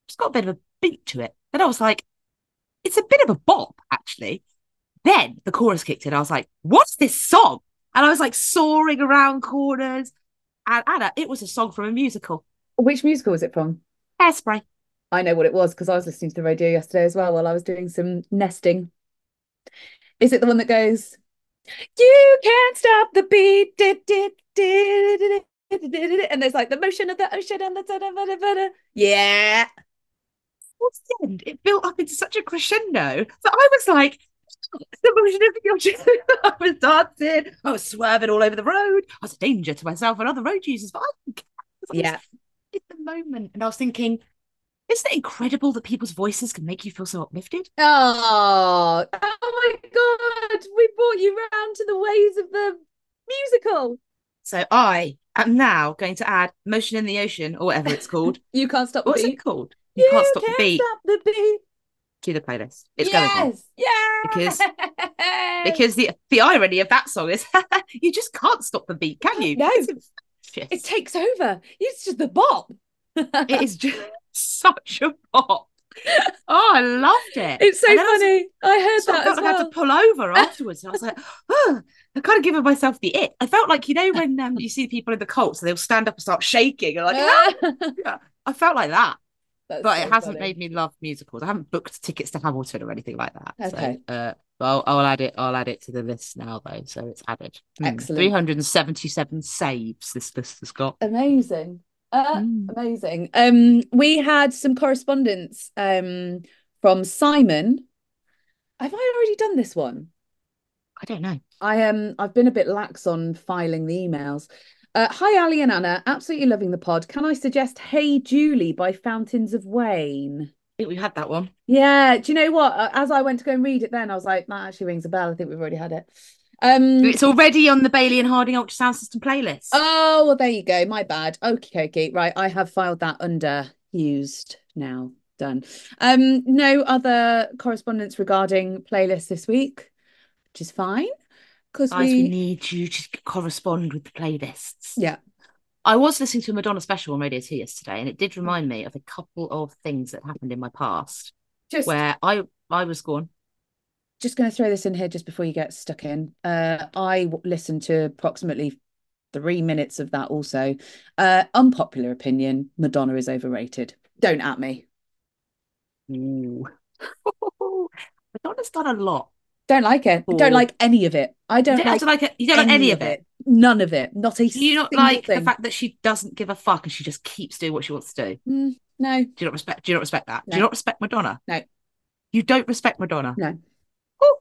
it's got a bit of a beat to it. Then I was like, it's a bit of a bop, actually. Then the chorus kicked in. I was like, what's this song? And I was like soaring around corners. And Anna, it was a song from a musical, Which musical was it from? Hairspray. I know what it was because I was listening to the radio yesterday as well while I was doing some nesting. Is it the one that goes, You can't stop the beat, did, did, did, and there's like the motion of the ocean and the da, da, da, da, da. yeah. It built up into such a crescendo that I was like, the motion of the ocean. I was dancing, I was swerving all over the road. I was a danger to myself and other road users, but I didn't care. I yeah. it's the moment, and I was thinking, isn't it incredible that people's voices can make you feel so uplifted? Oh, oh my God. We brought you round to the ways of the musical. So I am now going to add Motion in the Ocean or whatever it's called. You can't stop the What's beat. it called? You, can't stop the can't beat. stop the beat. Cue the playlist. It's going on. yes. Yeah. Because- Because the the irony of that song is you just can't stop the beat, can you? No. It's it takes over. It's just the bop. It is just such a pop. Oh, I loved it. It's so then I was- funny. I heard so I that felt as like I had to pull over afterwards. And I was like, oh, I kind of given myself the it. I felt like, you know, when um, you see people in the cult, so they'll stand up and start shaking. And like, "Ah!" I felt like that. That's But so it hasn't funny. made me love musicals. I haven't booked tickets to Hamilton or anything like that. Okay. So, uh, I'll, I'll add it. I'll add it to the list now, though. So it's added. Excellent. Three hundred and seventy-seven saves. This list has got. Amazing. Uh, Mm. amazing. Um, we had some correspondence um from Simon. Have I already done this one? I don't know. I um I've been a bit lax on filing the emails. Uh, hi Allie and Anna, absolutely loving the pod. Can I suggest Hey Julie by Fountains of Wayne? I think we had that one. Yeah, do you know what? Uh, As I went to go and read it then, I was like, that actually rings a bell. I think we've already had it. Um It's already on the Bailey and Harding Ultrasound System playlist. Oh, well, there you go. My bad. Okay, okay. Right. I have filed that under used now. Done. Um, no other correspondence regarding playlists this week, which is fine. Because we we need you to correspond with the playlists. Yeah. I was listening to a Madonna special on Radio 2 yesterday, and it did remind me of a couple of things that happened in my past just where I I was gone. Just going to throw this in here just before you get stuck in. Uh, I w- listened to approximately three minutes of that also. Uh, unpopular opinion, Madonna is overrated. Don't at me. Ooh. Madonna's done a lot. Don't like it. Or- Don't like any of it. I don't like to like it. You don't like any of it. None of it. Not a Do you not like the fact that she doesn't give a fuck and she just keeps doing what she wants to do? Mm, no, Do you not respect? Do you not respect that? Do you not respect Madonna? No. You don't respect Madonna. no. Ooh.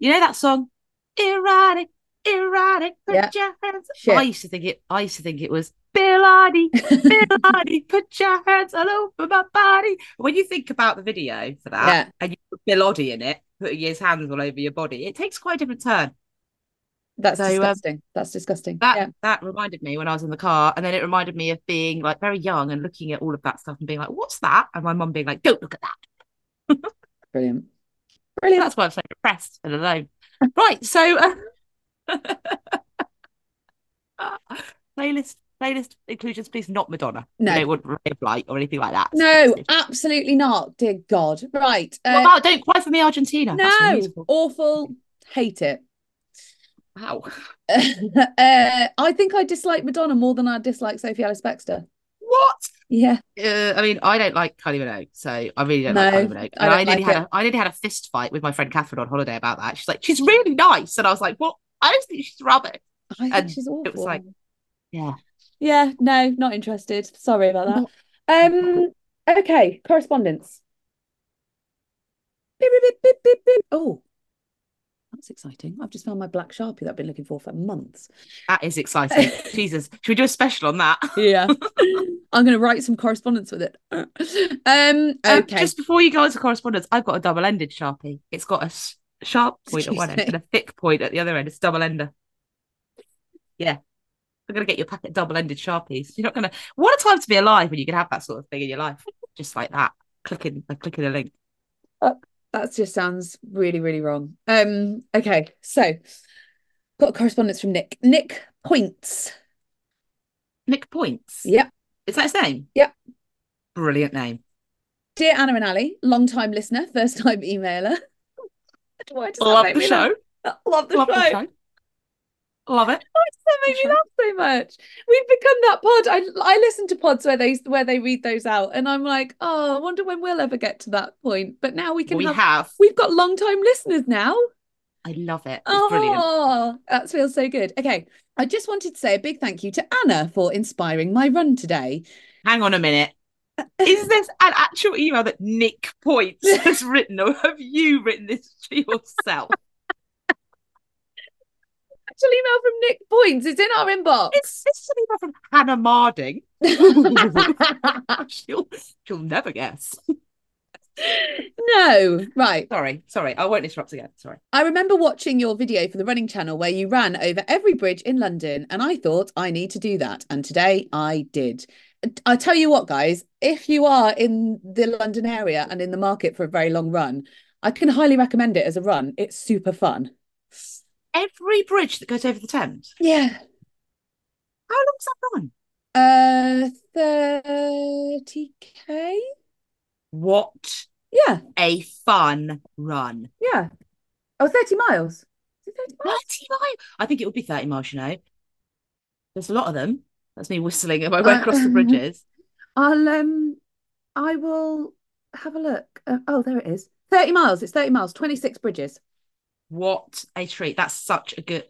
You know that song? Erotic, erotic, put Yeah. your hands. Shit. I used to think it. I used to think it was Bill Hardy, Bill Hardy, put your hands all over my body. When you think about the video for that, Yeah. and you put Bill Hardy in it, putting his hands all over your body, it takes quite a different turn. That's So, um, disgusting. That's disgusting. That yeah. that reminded me when I was in the car, and then it reminded me of being like very young and looking at all of that stuff and being like, "What's that?" And my mum being like, "Don't look at that." Brilliant. Brilliant. That's why I'm so depressed and alone. Right, so uh, playlist playlist inclusions, please not Madonna. No. it wouldn't want Ray of Light or anything like that. No, absolutely not. Dear God. Right. What Uh, about Don't Cry for Me, Argentina? No, awful. Hate it. Wow. uh, I think I dislike Madonna more than I dislike Sophie Ellis-Bextor. What? Yeah. Uh, I mean, I don't like Kylie Minogue, so I really don't No, like Kylie Minogue. I And I, don't nearly like had it. a, I nearly had a fist fight with my friend Catherine on holiday about that. She's like, she's really nice, and I was like, well, I just think she's rubbish. I think And she's awful. it was like- Yeah. Yeah, no, not interested. Sorry about that. Um, okay, correspondence. Beep, beep, beep. Oh, that's exciting. I've just found my black sharpie that I've been looking for for months. That is exciting. Jesus, should we do a special on that? Yeah. I'm going to write some correspondence with it. Um, Um, okay. just before you go into correspondence, I've got a double-ended sharpie. It's got a s- sharp point at one end and a thick point at the other end. It's double-ender. Yeah, I'm gonna get your packet double-ended sharpies. You're not gonna. What a time to be alive when you can have that sort of thing in your life, just like that. Clicking, like clicking a link. That just sounds really, really wrong. Um, okay, so got correspondence from Nick. Nick Points. Nick points. Yep. Is that his name? Yep. Brilliant name. Dear Anna and Allie, long time listener, first time emailer. Why does Love the show. Love the Love show. the show. Love it. Oh, Does that make me laugh so much? We've become that pod. I I listen to pods where they where they read those out, and I'm like, oh, I wonder when we'll ever get to that point. But now we can we have, have. we've got long time listeners now. I love it. It's brilliant. Oh, that feels so good. Okay, I just wanted to say a big thank you to Anna for inspiring my run today. Hang on a minute. Is this an actual email that Nick Points has written, or have you written this to yourself? Actual email from Nick Points. It's in our inbox. It's this an email from Hannah Marding. she'll she'll never guess. no, right. Sorry, sorry, I won't interrupt again. Sorry. I remember watching your video for the running channel where you ran over every bridge in London, and I thought I need to do that. And today I did. I tell you what, guys, if you are in the London area and in the market for a very long run, I can highly recommend it as a run. It's super fun. Every bridge that goes over the Thames. Yeah. How long's that run? Uh, 30k? What Yeah, a fun run. yeah. Oh, 30 miles. Is it 30 miles? 30 miles. I think it would be 30 miles, you know. There's a lot of them. That's me whistling my way Uh, across the bridges. I'll um I will have a look. Uh, oh, there it is. 30 miles. It's 30 miles, 26 bridges. What a treat. That's such a good.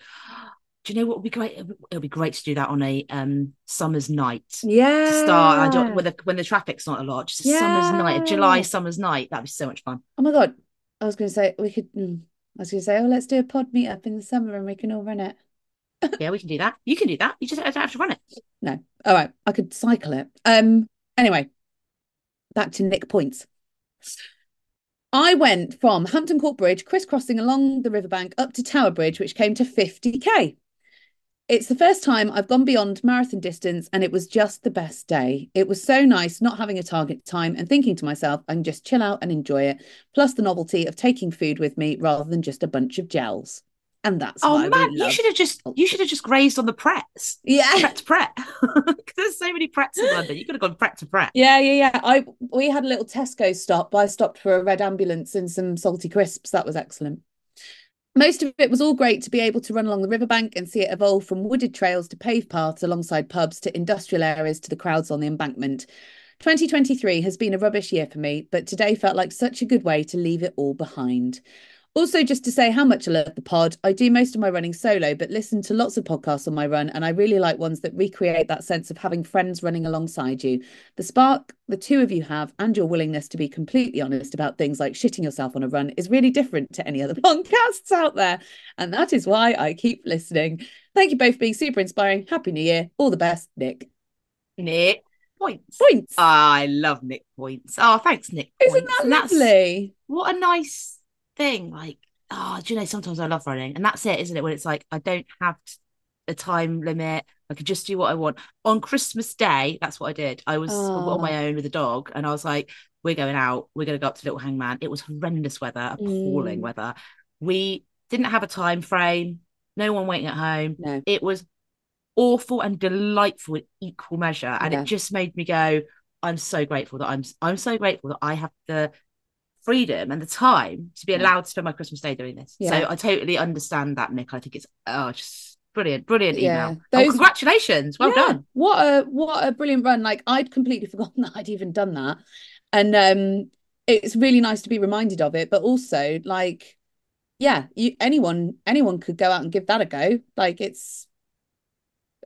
Do you know what would be great? It would be great to do that on a um summer's night. Yeah. To start I don't, with a, when the traffic's not a lot, just a summer's night, a July summer's night. That'd be so much fun. Oh my God. I was going to say we could mm, I was going to say, oh, let's do a pod meetup in the summer and we can all run it. Yeah, we can do that. You can do that. You just don't have to run it. No. All right. I could cycle it. Um anyway, back to Nick points. I went from Hampton Court Bridge, crisscrossing along the riverbank up to Tower Bridge, which came to 50k. It's the first time I've gone beyond marathon distance, and it was just the best day. It was so nice not having a target time and thinking to myself, I can just chill out and enjoy it, plus the novelty of taking food with me rather than just a bunch of gels. And that's Oh man, really you should have just you should have just grazed on the Prets. Yeah. Pret to Pret. there's so many Prets in London. You could have gone Pret to Pret. Yeah, yeah, yeah. I we had a little Tesco stop. I stopped for a red ambulance and some salty crisps. That was excellent. Most of it was all great to be able to run along the riverbank and see it evolve from wooded trails to paved paths alongside pubs to industrial areas to the crowds on the embankment. 2023 has been a rubbish year for me, but today felt like such a good way to leave it all behind. Also, just to say how much I love the pod. I do most of my running solo, but listen to lots of podcasts on my run, and I really like ones that recreate that sense of having friends running alongside you. The spark the two of you have, and your willingness to be completely honest about things like shitting yourself on a run, is really different to any other podcasts out there. And that is why I keep listening. Thank you both for being super inspiring. Happy New Year. All the best, Nick. Nick points. Points. I love Nick points. Oh, thanks, Nick. Isn't that And that's- lovely? What a nice thing. Like, oh, do you know, sometimes I love running. And that's it, isn't it? When it's like, I don't have a time limit. I could just do what I want. On Christmas Day, that's what I did. I was Oh. on my own with a dog and I was like, we're going out. We're going to go up to Little Hangman. It was horrendous weather, appalling Mm. weather. We didn't have a time frame, no one waiting at home. No. It was awful and delightful in equal measure. And Yeah. it just made me go, I'm so grateful that I'm I'm so grateful that I have the freedom and the time to be Yeah. allowed to spend my Christmas day doing this. Yeah. So I totally understand that, Nick. I think it's oh just brilliant, brilliant Yeah. email. Those- Oh, congratulations. Well Yeah. done. What a what a brilliant run. Like I'd completely forgotten that I'd even done that. And um it's really nice to be reminded of it, but also like yeah, you anyone anyone could go out and give that a go. Like it's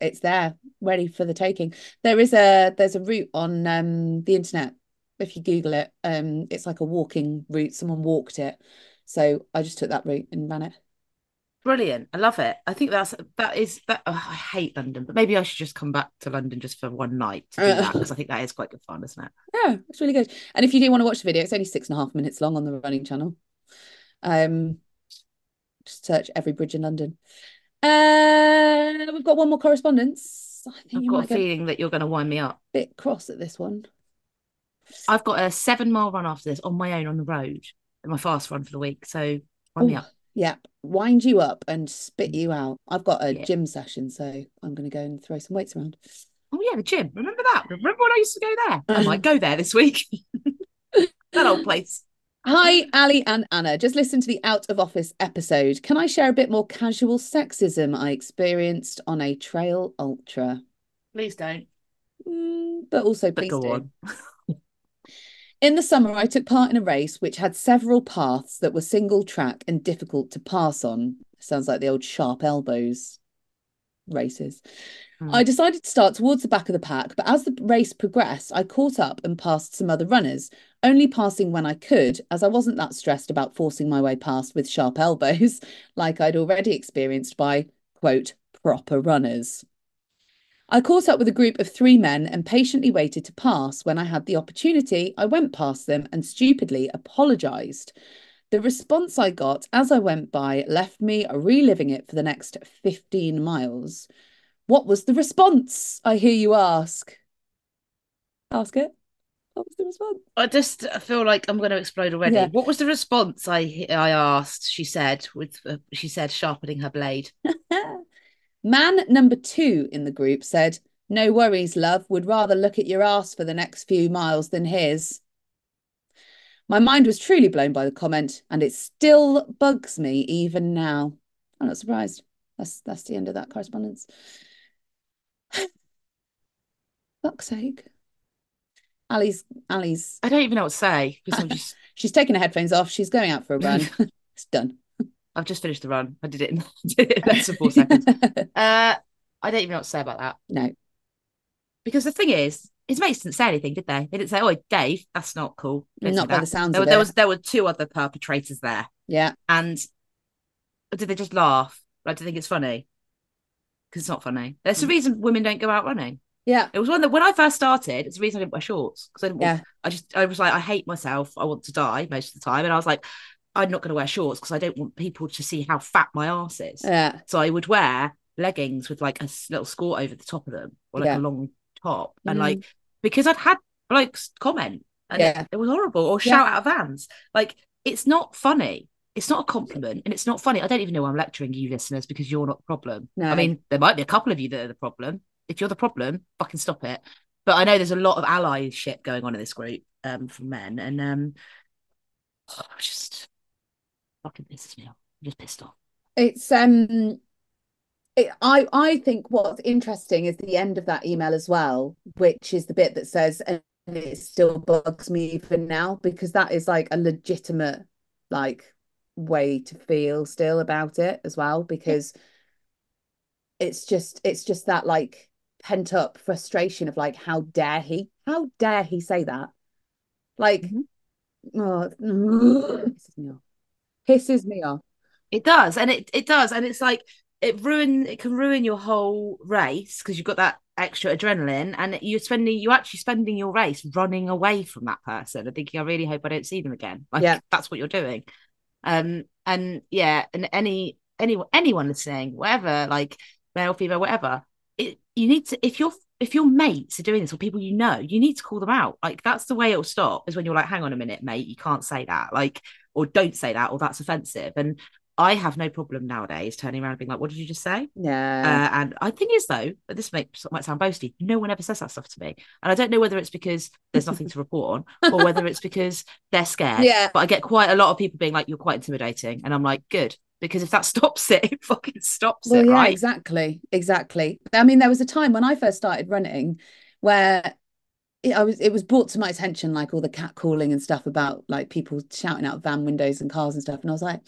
it's there, ready for the taking. There is a there's a route on um the internet. If you Google it, um it's like a walking route. Someone walked it. So I just took that route and ran it. Brilliant. I love it. I think that's that is that oh, I hate London, but maybe I should just come back to London just for one night to do Uh. that because I think that is quite good fun, isn't it? Yeah, it's really good. And if you do want to watch the video, it's only six and a half minutes long on the running channel. Um, just search every bridge in London. Uh, we've got one more correspondence. I think I've you got a feeling that you're going to wind me up. bit cross at this one. I've got a seven mile run after this on my own on the road, my fast run for the week. So wind me Oh, up. yeah, wind you up and spit you out. I've got a Yeah. gym session, so I'm going to go and throw some weights around. Oh yeah, the gym. Remember that? Remember when I used to go there? I might go there this week. that old place. Hi, Allie and Anna. Just listen to the out of office episode. Can I share a bit more casual sexism I experienced on a trail ultra? Please don't. Mm, but also, But please go do. In the summer, I took part in a race which had several paths that were single track and difficult to pass on. Sounds like the old sharp elbows races. Hmm. I decided to start towards the back of the pack, but as the race progressed, I caught up and passed some other runners, only passing when I could, as I wasn't that stressed about forcing my way past with sharp elbows, like I'd already experienced by, quote, proper runners. I caught up with a group of three men and patiently waited to pass. When I had the opportunity, I went past them and stupidly apologised. The response I got as I went by left me reliving it for the next 15 miles. What was the response? I hear you ask. Ask it. What was the response? I just feel like I'm going to explode already. Yeah. What was the response I I asked? She said with uh, she said sharpening her blade. Man number two in the group said, No worries, love, would rather look at your ass for the next few miles than his. My mind was truly blown by the comment, and it still bugs me even now. I'm not surprised. That's that's the end of that correspondence. Fuck's sake. Allie's Allie's I don't even know what to say because I'm just she's taking her headphones off, she's going out for a run. it's done. I've just finished the run. I did it in, did it in less than four seconds. Uh, I don't even know what to say about that no. because the thing is, his mates didn't say anything, did they? They didn't say, "Oh, Dave, that's not cool." Didn't Not by that. the sounds there, of there it. was there were two other perpetrators there, Yeah. and did they just laugh? Like, do they think it's funny? Because it's not funny. There's Mm. a reason women don't go out running. Yeah. It was one that when I first started, it's the reason I didn't wear shorts because I didn't. Want, Yeah. I just I was like I hate myself. I want to die most of the time, and I was like, I'm not going to wear shorts because I don't want people to see how fat my ass is. Yeah. So I would wear leggings with like a little skirt over the top of them or like Yeah. a long top, and Mhm. like because I'd had like comment and Yeah. it, it was horrible or Yeah. shout out of vans. Like it's not funny. It's not a compliment and it's not funny. I don't even know why I'm lecturing you listeners because you're not the problem. No. I mean, there might be a couple of you that are the problem. If you're the problem, fucking stop it. But I know there's a lot of allyship going on in this group um, from men, and um, just fucking pisses me off. I'm just pissed off. It's um it, I I think what's interesting is the end of that email as well, which is the bit that says and it still bugs me even now because that is like a legitimate like way to feel still about it as well because it's just it's just that like pent up frustration of like how dare he how dare he say that like Mhm. oh pisses me off It does, and it it does, and it's like it ruin it can ruin your whole race because you've got that extra adrenaline, and you're spending you're actually spending your race running away from that person and thinking, I really hope I don't see them again. Like Yeah. that's what you're doing. Um, and yeah, and any anyone anyone listening, whatever, like male, female, whatever, it you need to if you're if your mates are doing this or people you know, you need to call them out. Like that's the way it'll stop is when you're like, hang on a minute, mate, you can't say that. Like, or don't say that, or that's offensive. And I have no problem nowadays turning around and being like, what did you just say? yeah Uh, and I think is though, but this may, might sound boasty, no one ever says that stuff to me. And I don't know whether it's because there's nothing to report on or whether it's because they're scared. Yeah. But I get quite a lot of people being like, you're quite intimidating. And I'm like, good. Because if that stops it, it fucking stops Well, it, yeah, right? exactly, exactly. I mean, there was a time when I first started running where I was it was brought to my attention like all the cat calling and stuff about like people shouting out van windows and cars and stuff, and I was like,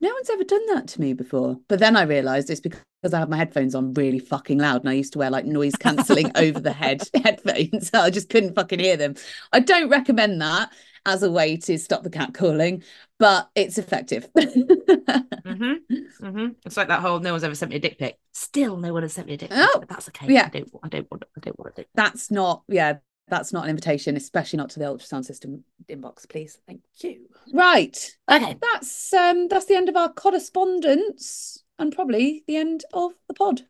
no one's ever done that to me before. But then I realized it's because I had my headphones on really fucking loud, and I used to wear like noise cancelling over the head headphones, so I just couldn't fucking hear them. I don't recommend that as a way to stop the cat calling, but it's effective. hmm hmm It's like that whole no one's ever sent me a dick pic. Still, no one has sent me a dick pic. Oh, but that's okay. yeah. I don't. I don't want. I don't want a dick. pic. that's not yeah that's not an invitation especially not to the ultrasound system inbox please thank you right Okay. that's um that's the end of our correspondence and probably the end of the pod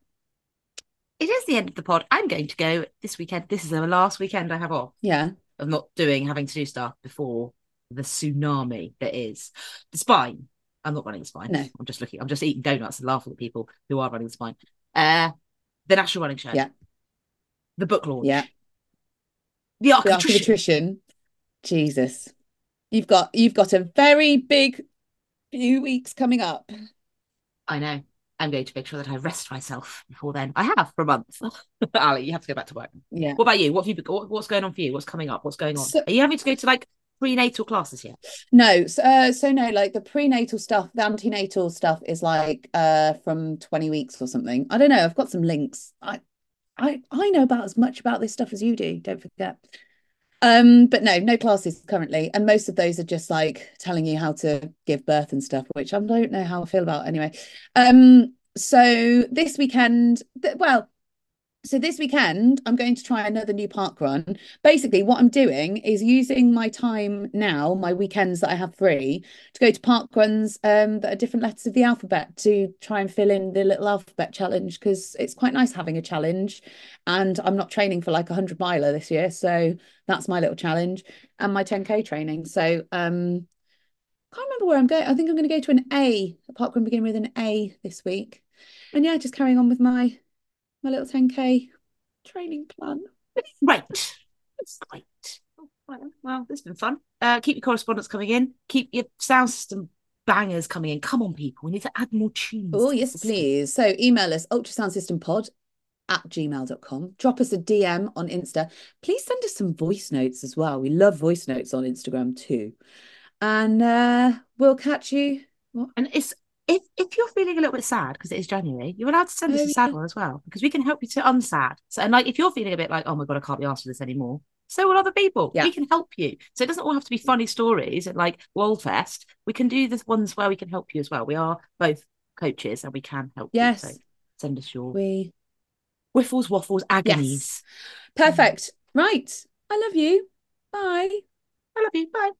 It is the end of the pod. I'm going to go this weekend. This is the last weekend I have off. yeah of not doing having to do stuff before the tsunami that is the spine. I'm not running the spine. No. I'm just looking. I'm just eating donuts and laughing at people who are running the spine. Uh, the National Running Show. Yeah. The book launch. yeah The Arc the of jesus you've got you've got a very big few weeks coming up I know. I'm going to make sure that I rest myself before then. I have for a month. Allie, you have to go back to work. yeah What about you? What have you? What, what's going on for you? What's coming up? What's going on? So- Are you having to go to like prenatal classes yet? no so, uh, so no like the prenatal stuff the antenatal stuff is like uh from 20 weeks or something i don't know i've got some links i i i know about as much about this stuff as you do don't forget. Um but no no classes currently. And most of those are just like telling you how to give birth and stuff which i don't know how i feel about anyway. Um so this weekend well so this weekend i'm going to try another new park run. Basically what i'm doing is using my time now my weekends that i have free to go to park runs um, that are different letters of the alphabet to try and fill in the little alphabet challenge because it's quite nice having a challenge. And i'm not training for like a 100 miler this year so that's my little challenge. And my 10k training. So um can't remember where i'm going i think i'm going to go to an a a park run beginning with an a this week. And yeah just carrying on with my my little 10k training plan Great. Great. Right. Well, this has been fun. Uh, keep your correspondence coming in. Keep your sound system bangers coming in. Come on, people. We need to add more tunes. Oh, yes, please. So email us ultrasoundsystempod at gmail.com. Drop us a DM on Insta. Please send us some voice notes as well. We love voice notes on Instagram too. And uh, we'll catch you. What? And it's if if you're feeling a little bit sad because it is January, you're allowed to send us a sad one as well because we can help you to unsad. So, and like if you're feeling a bit like, oh my god, I can't be asked for this anymore. So will other people. Yeah. We can help you. So it doesn't all have to be funny stories and like Worldfest. We can do the ones where we can help you as well. We are both coaches and we can help Yes. you. So send us your We whiffles, waffles, agonies. perfect. Right. I love you. Bye. I love you. Bye.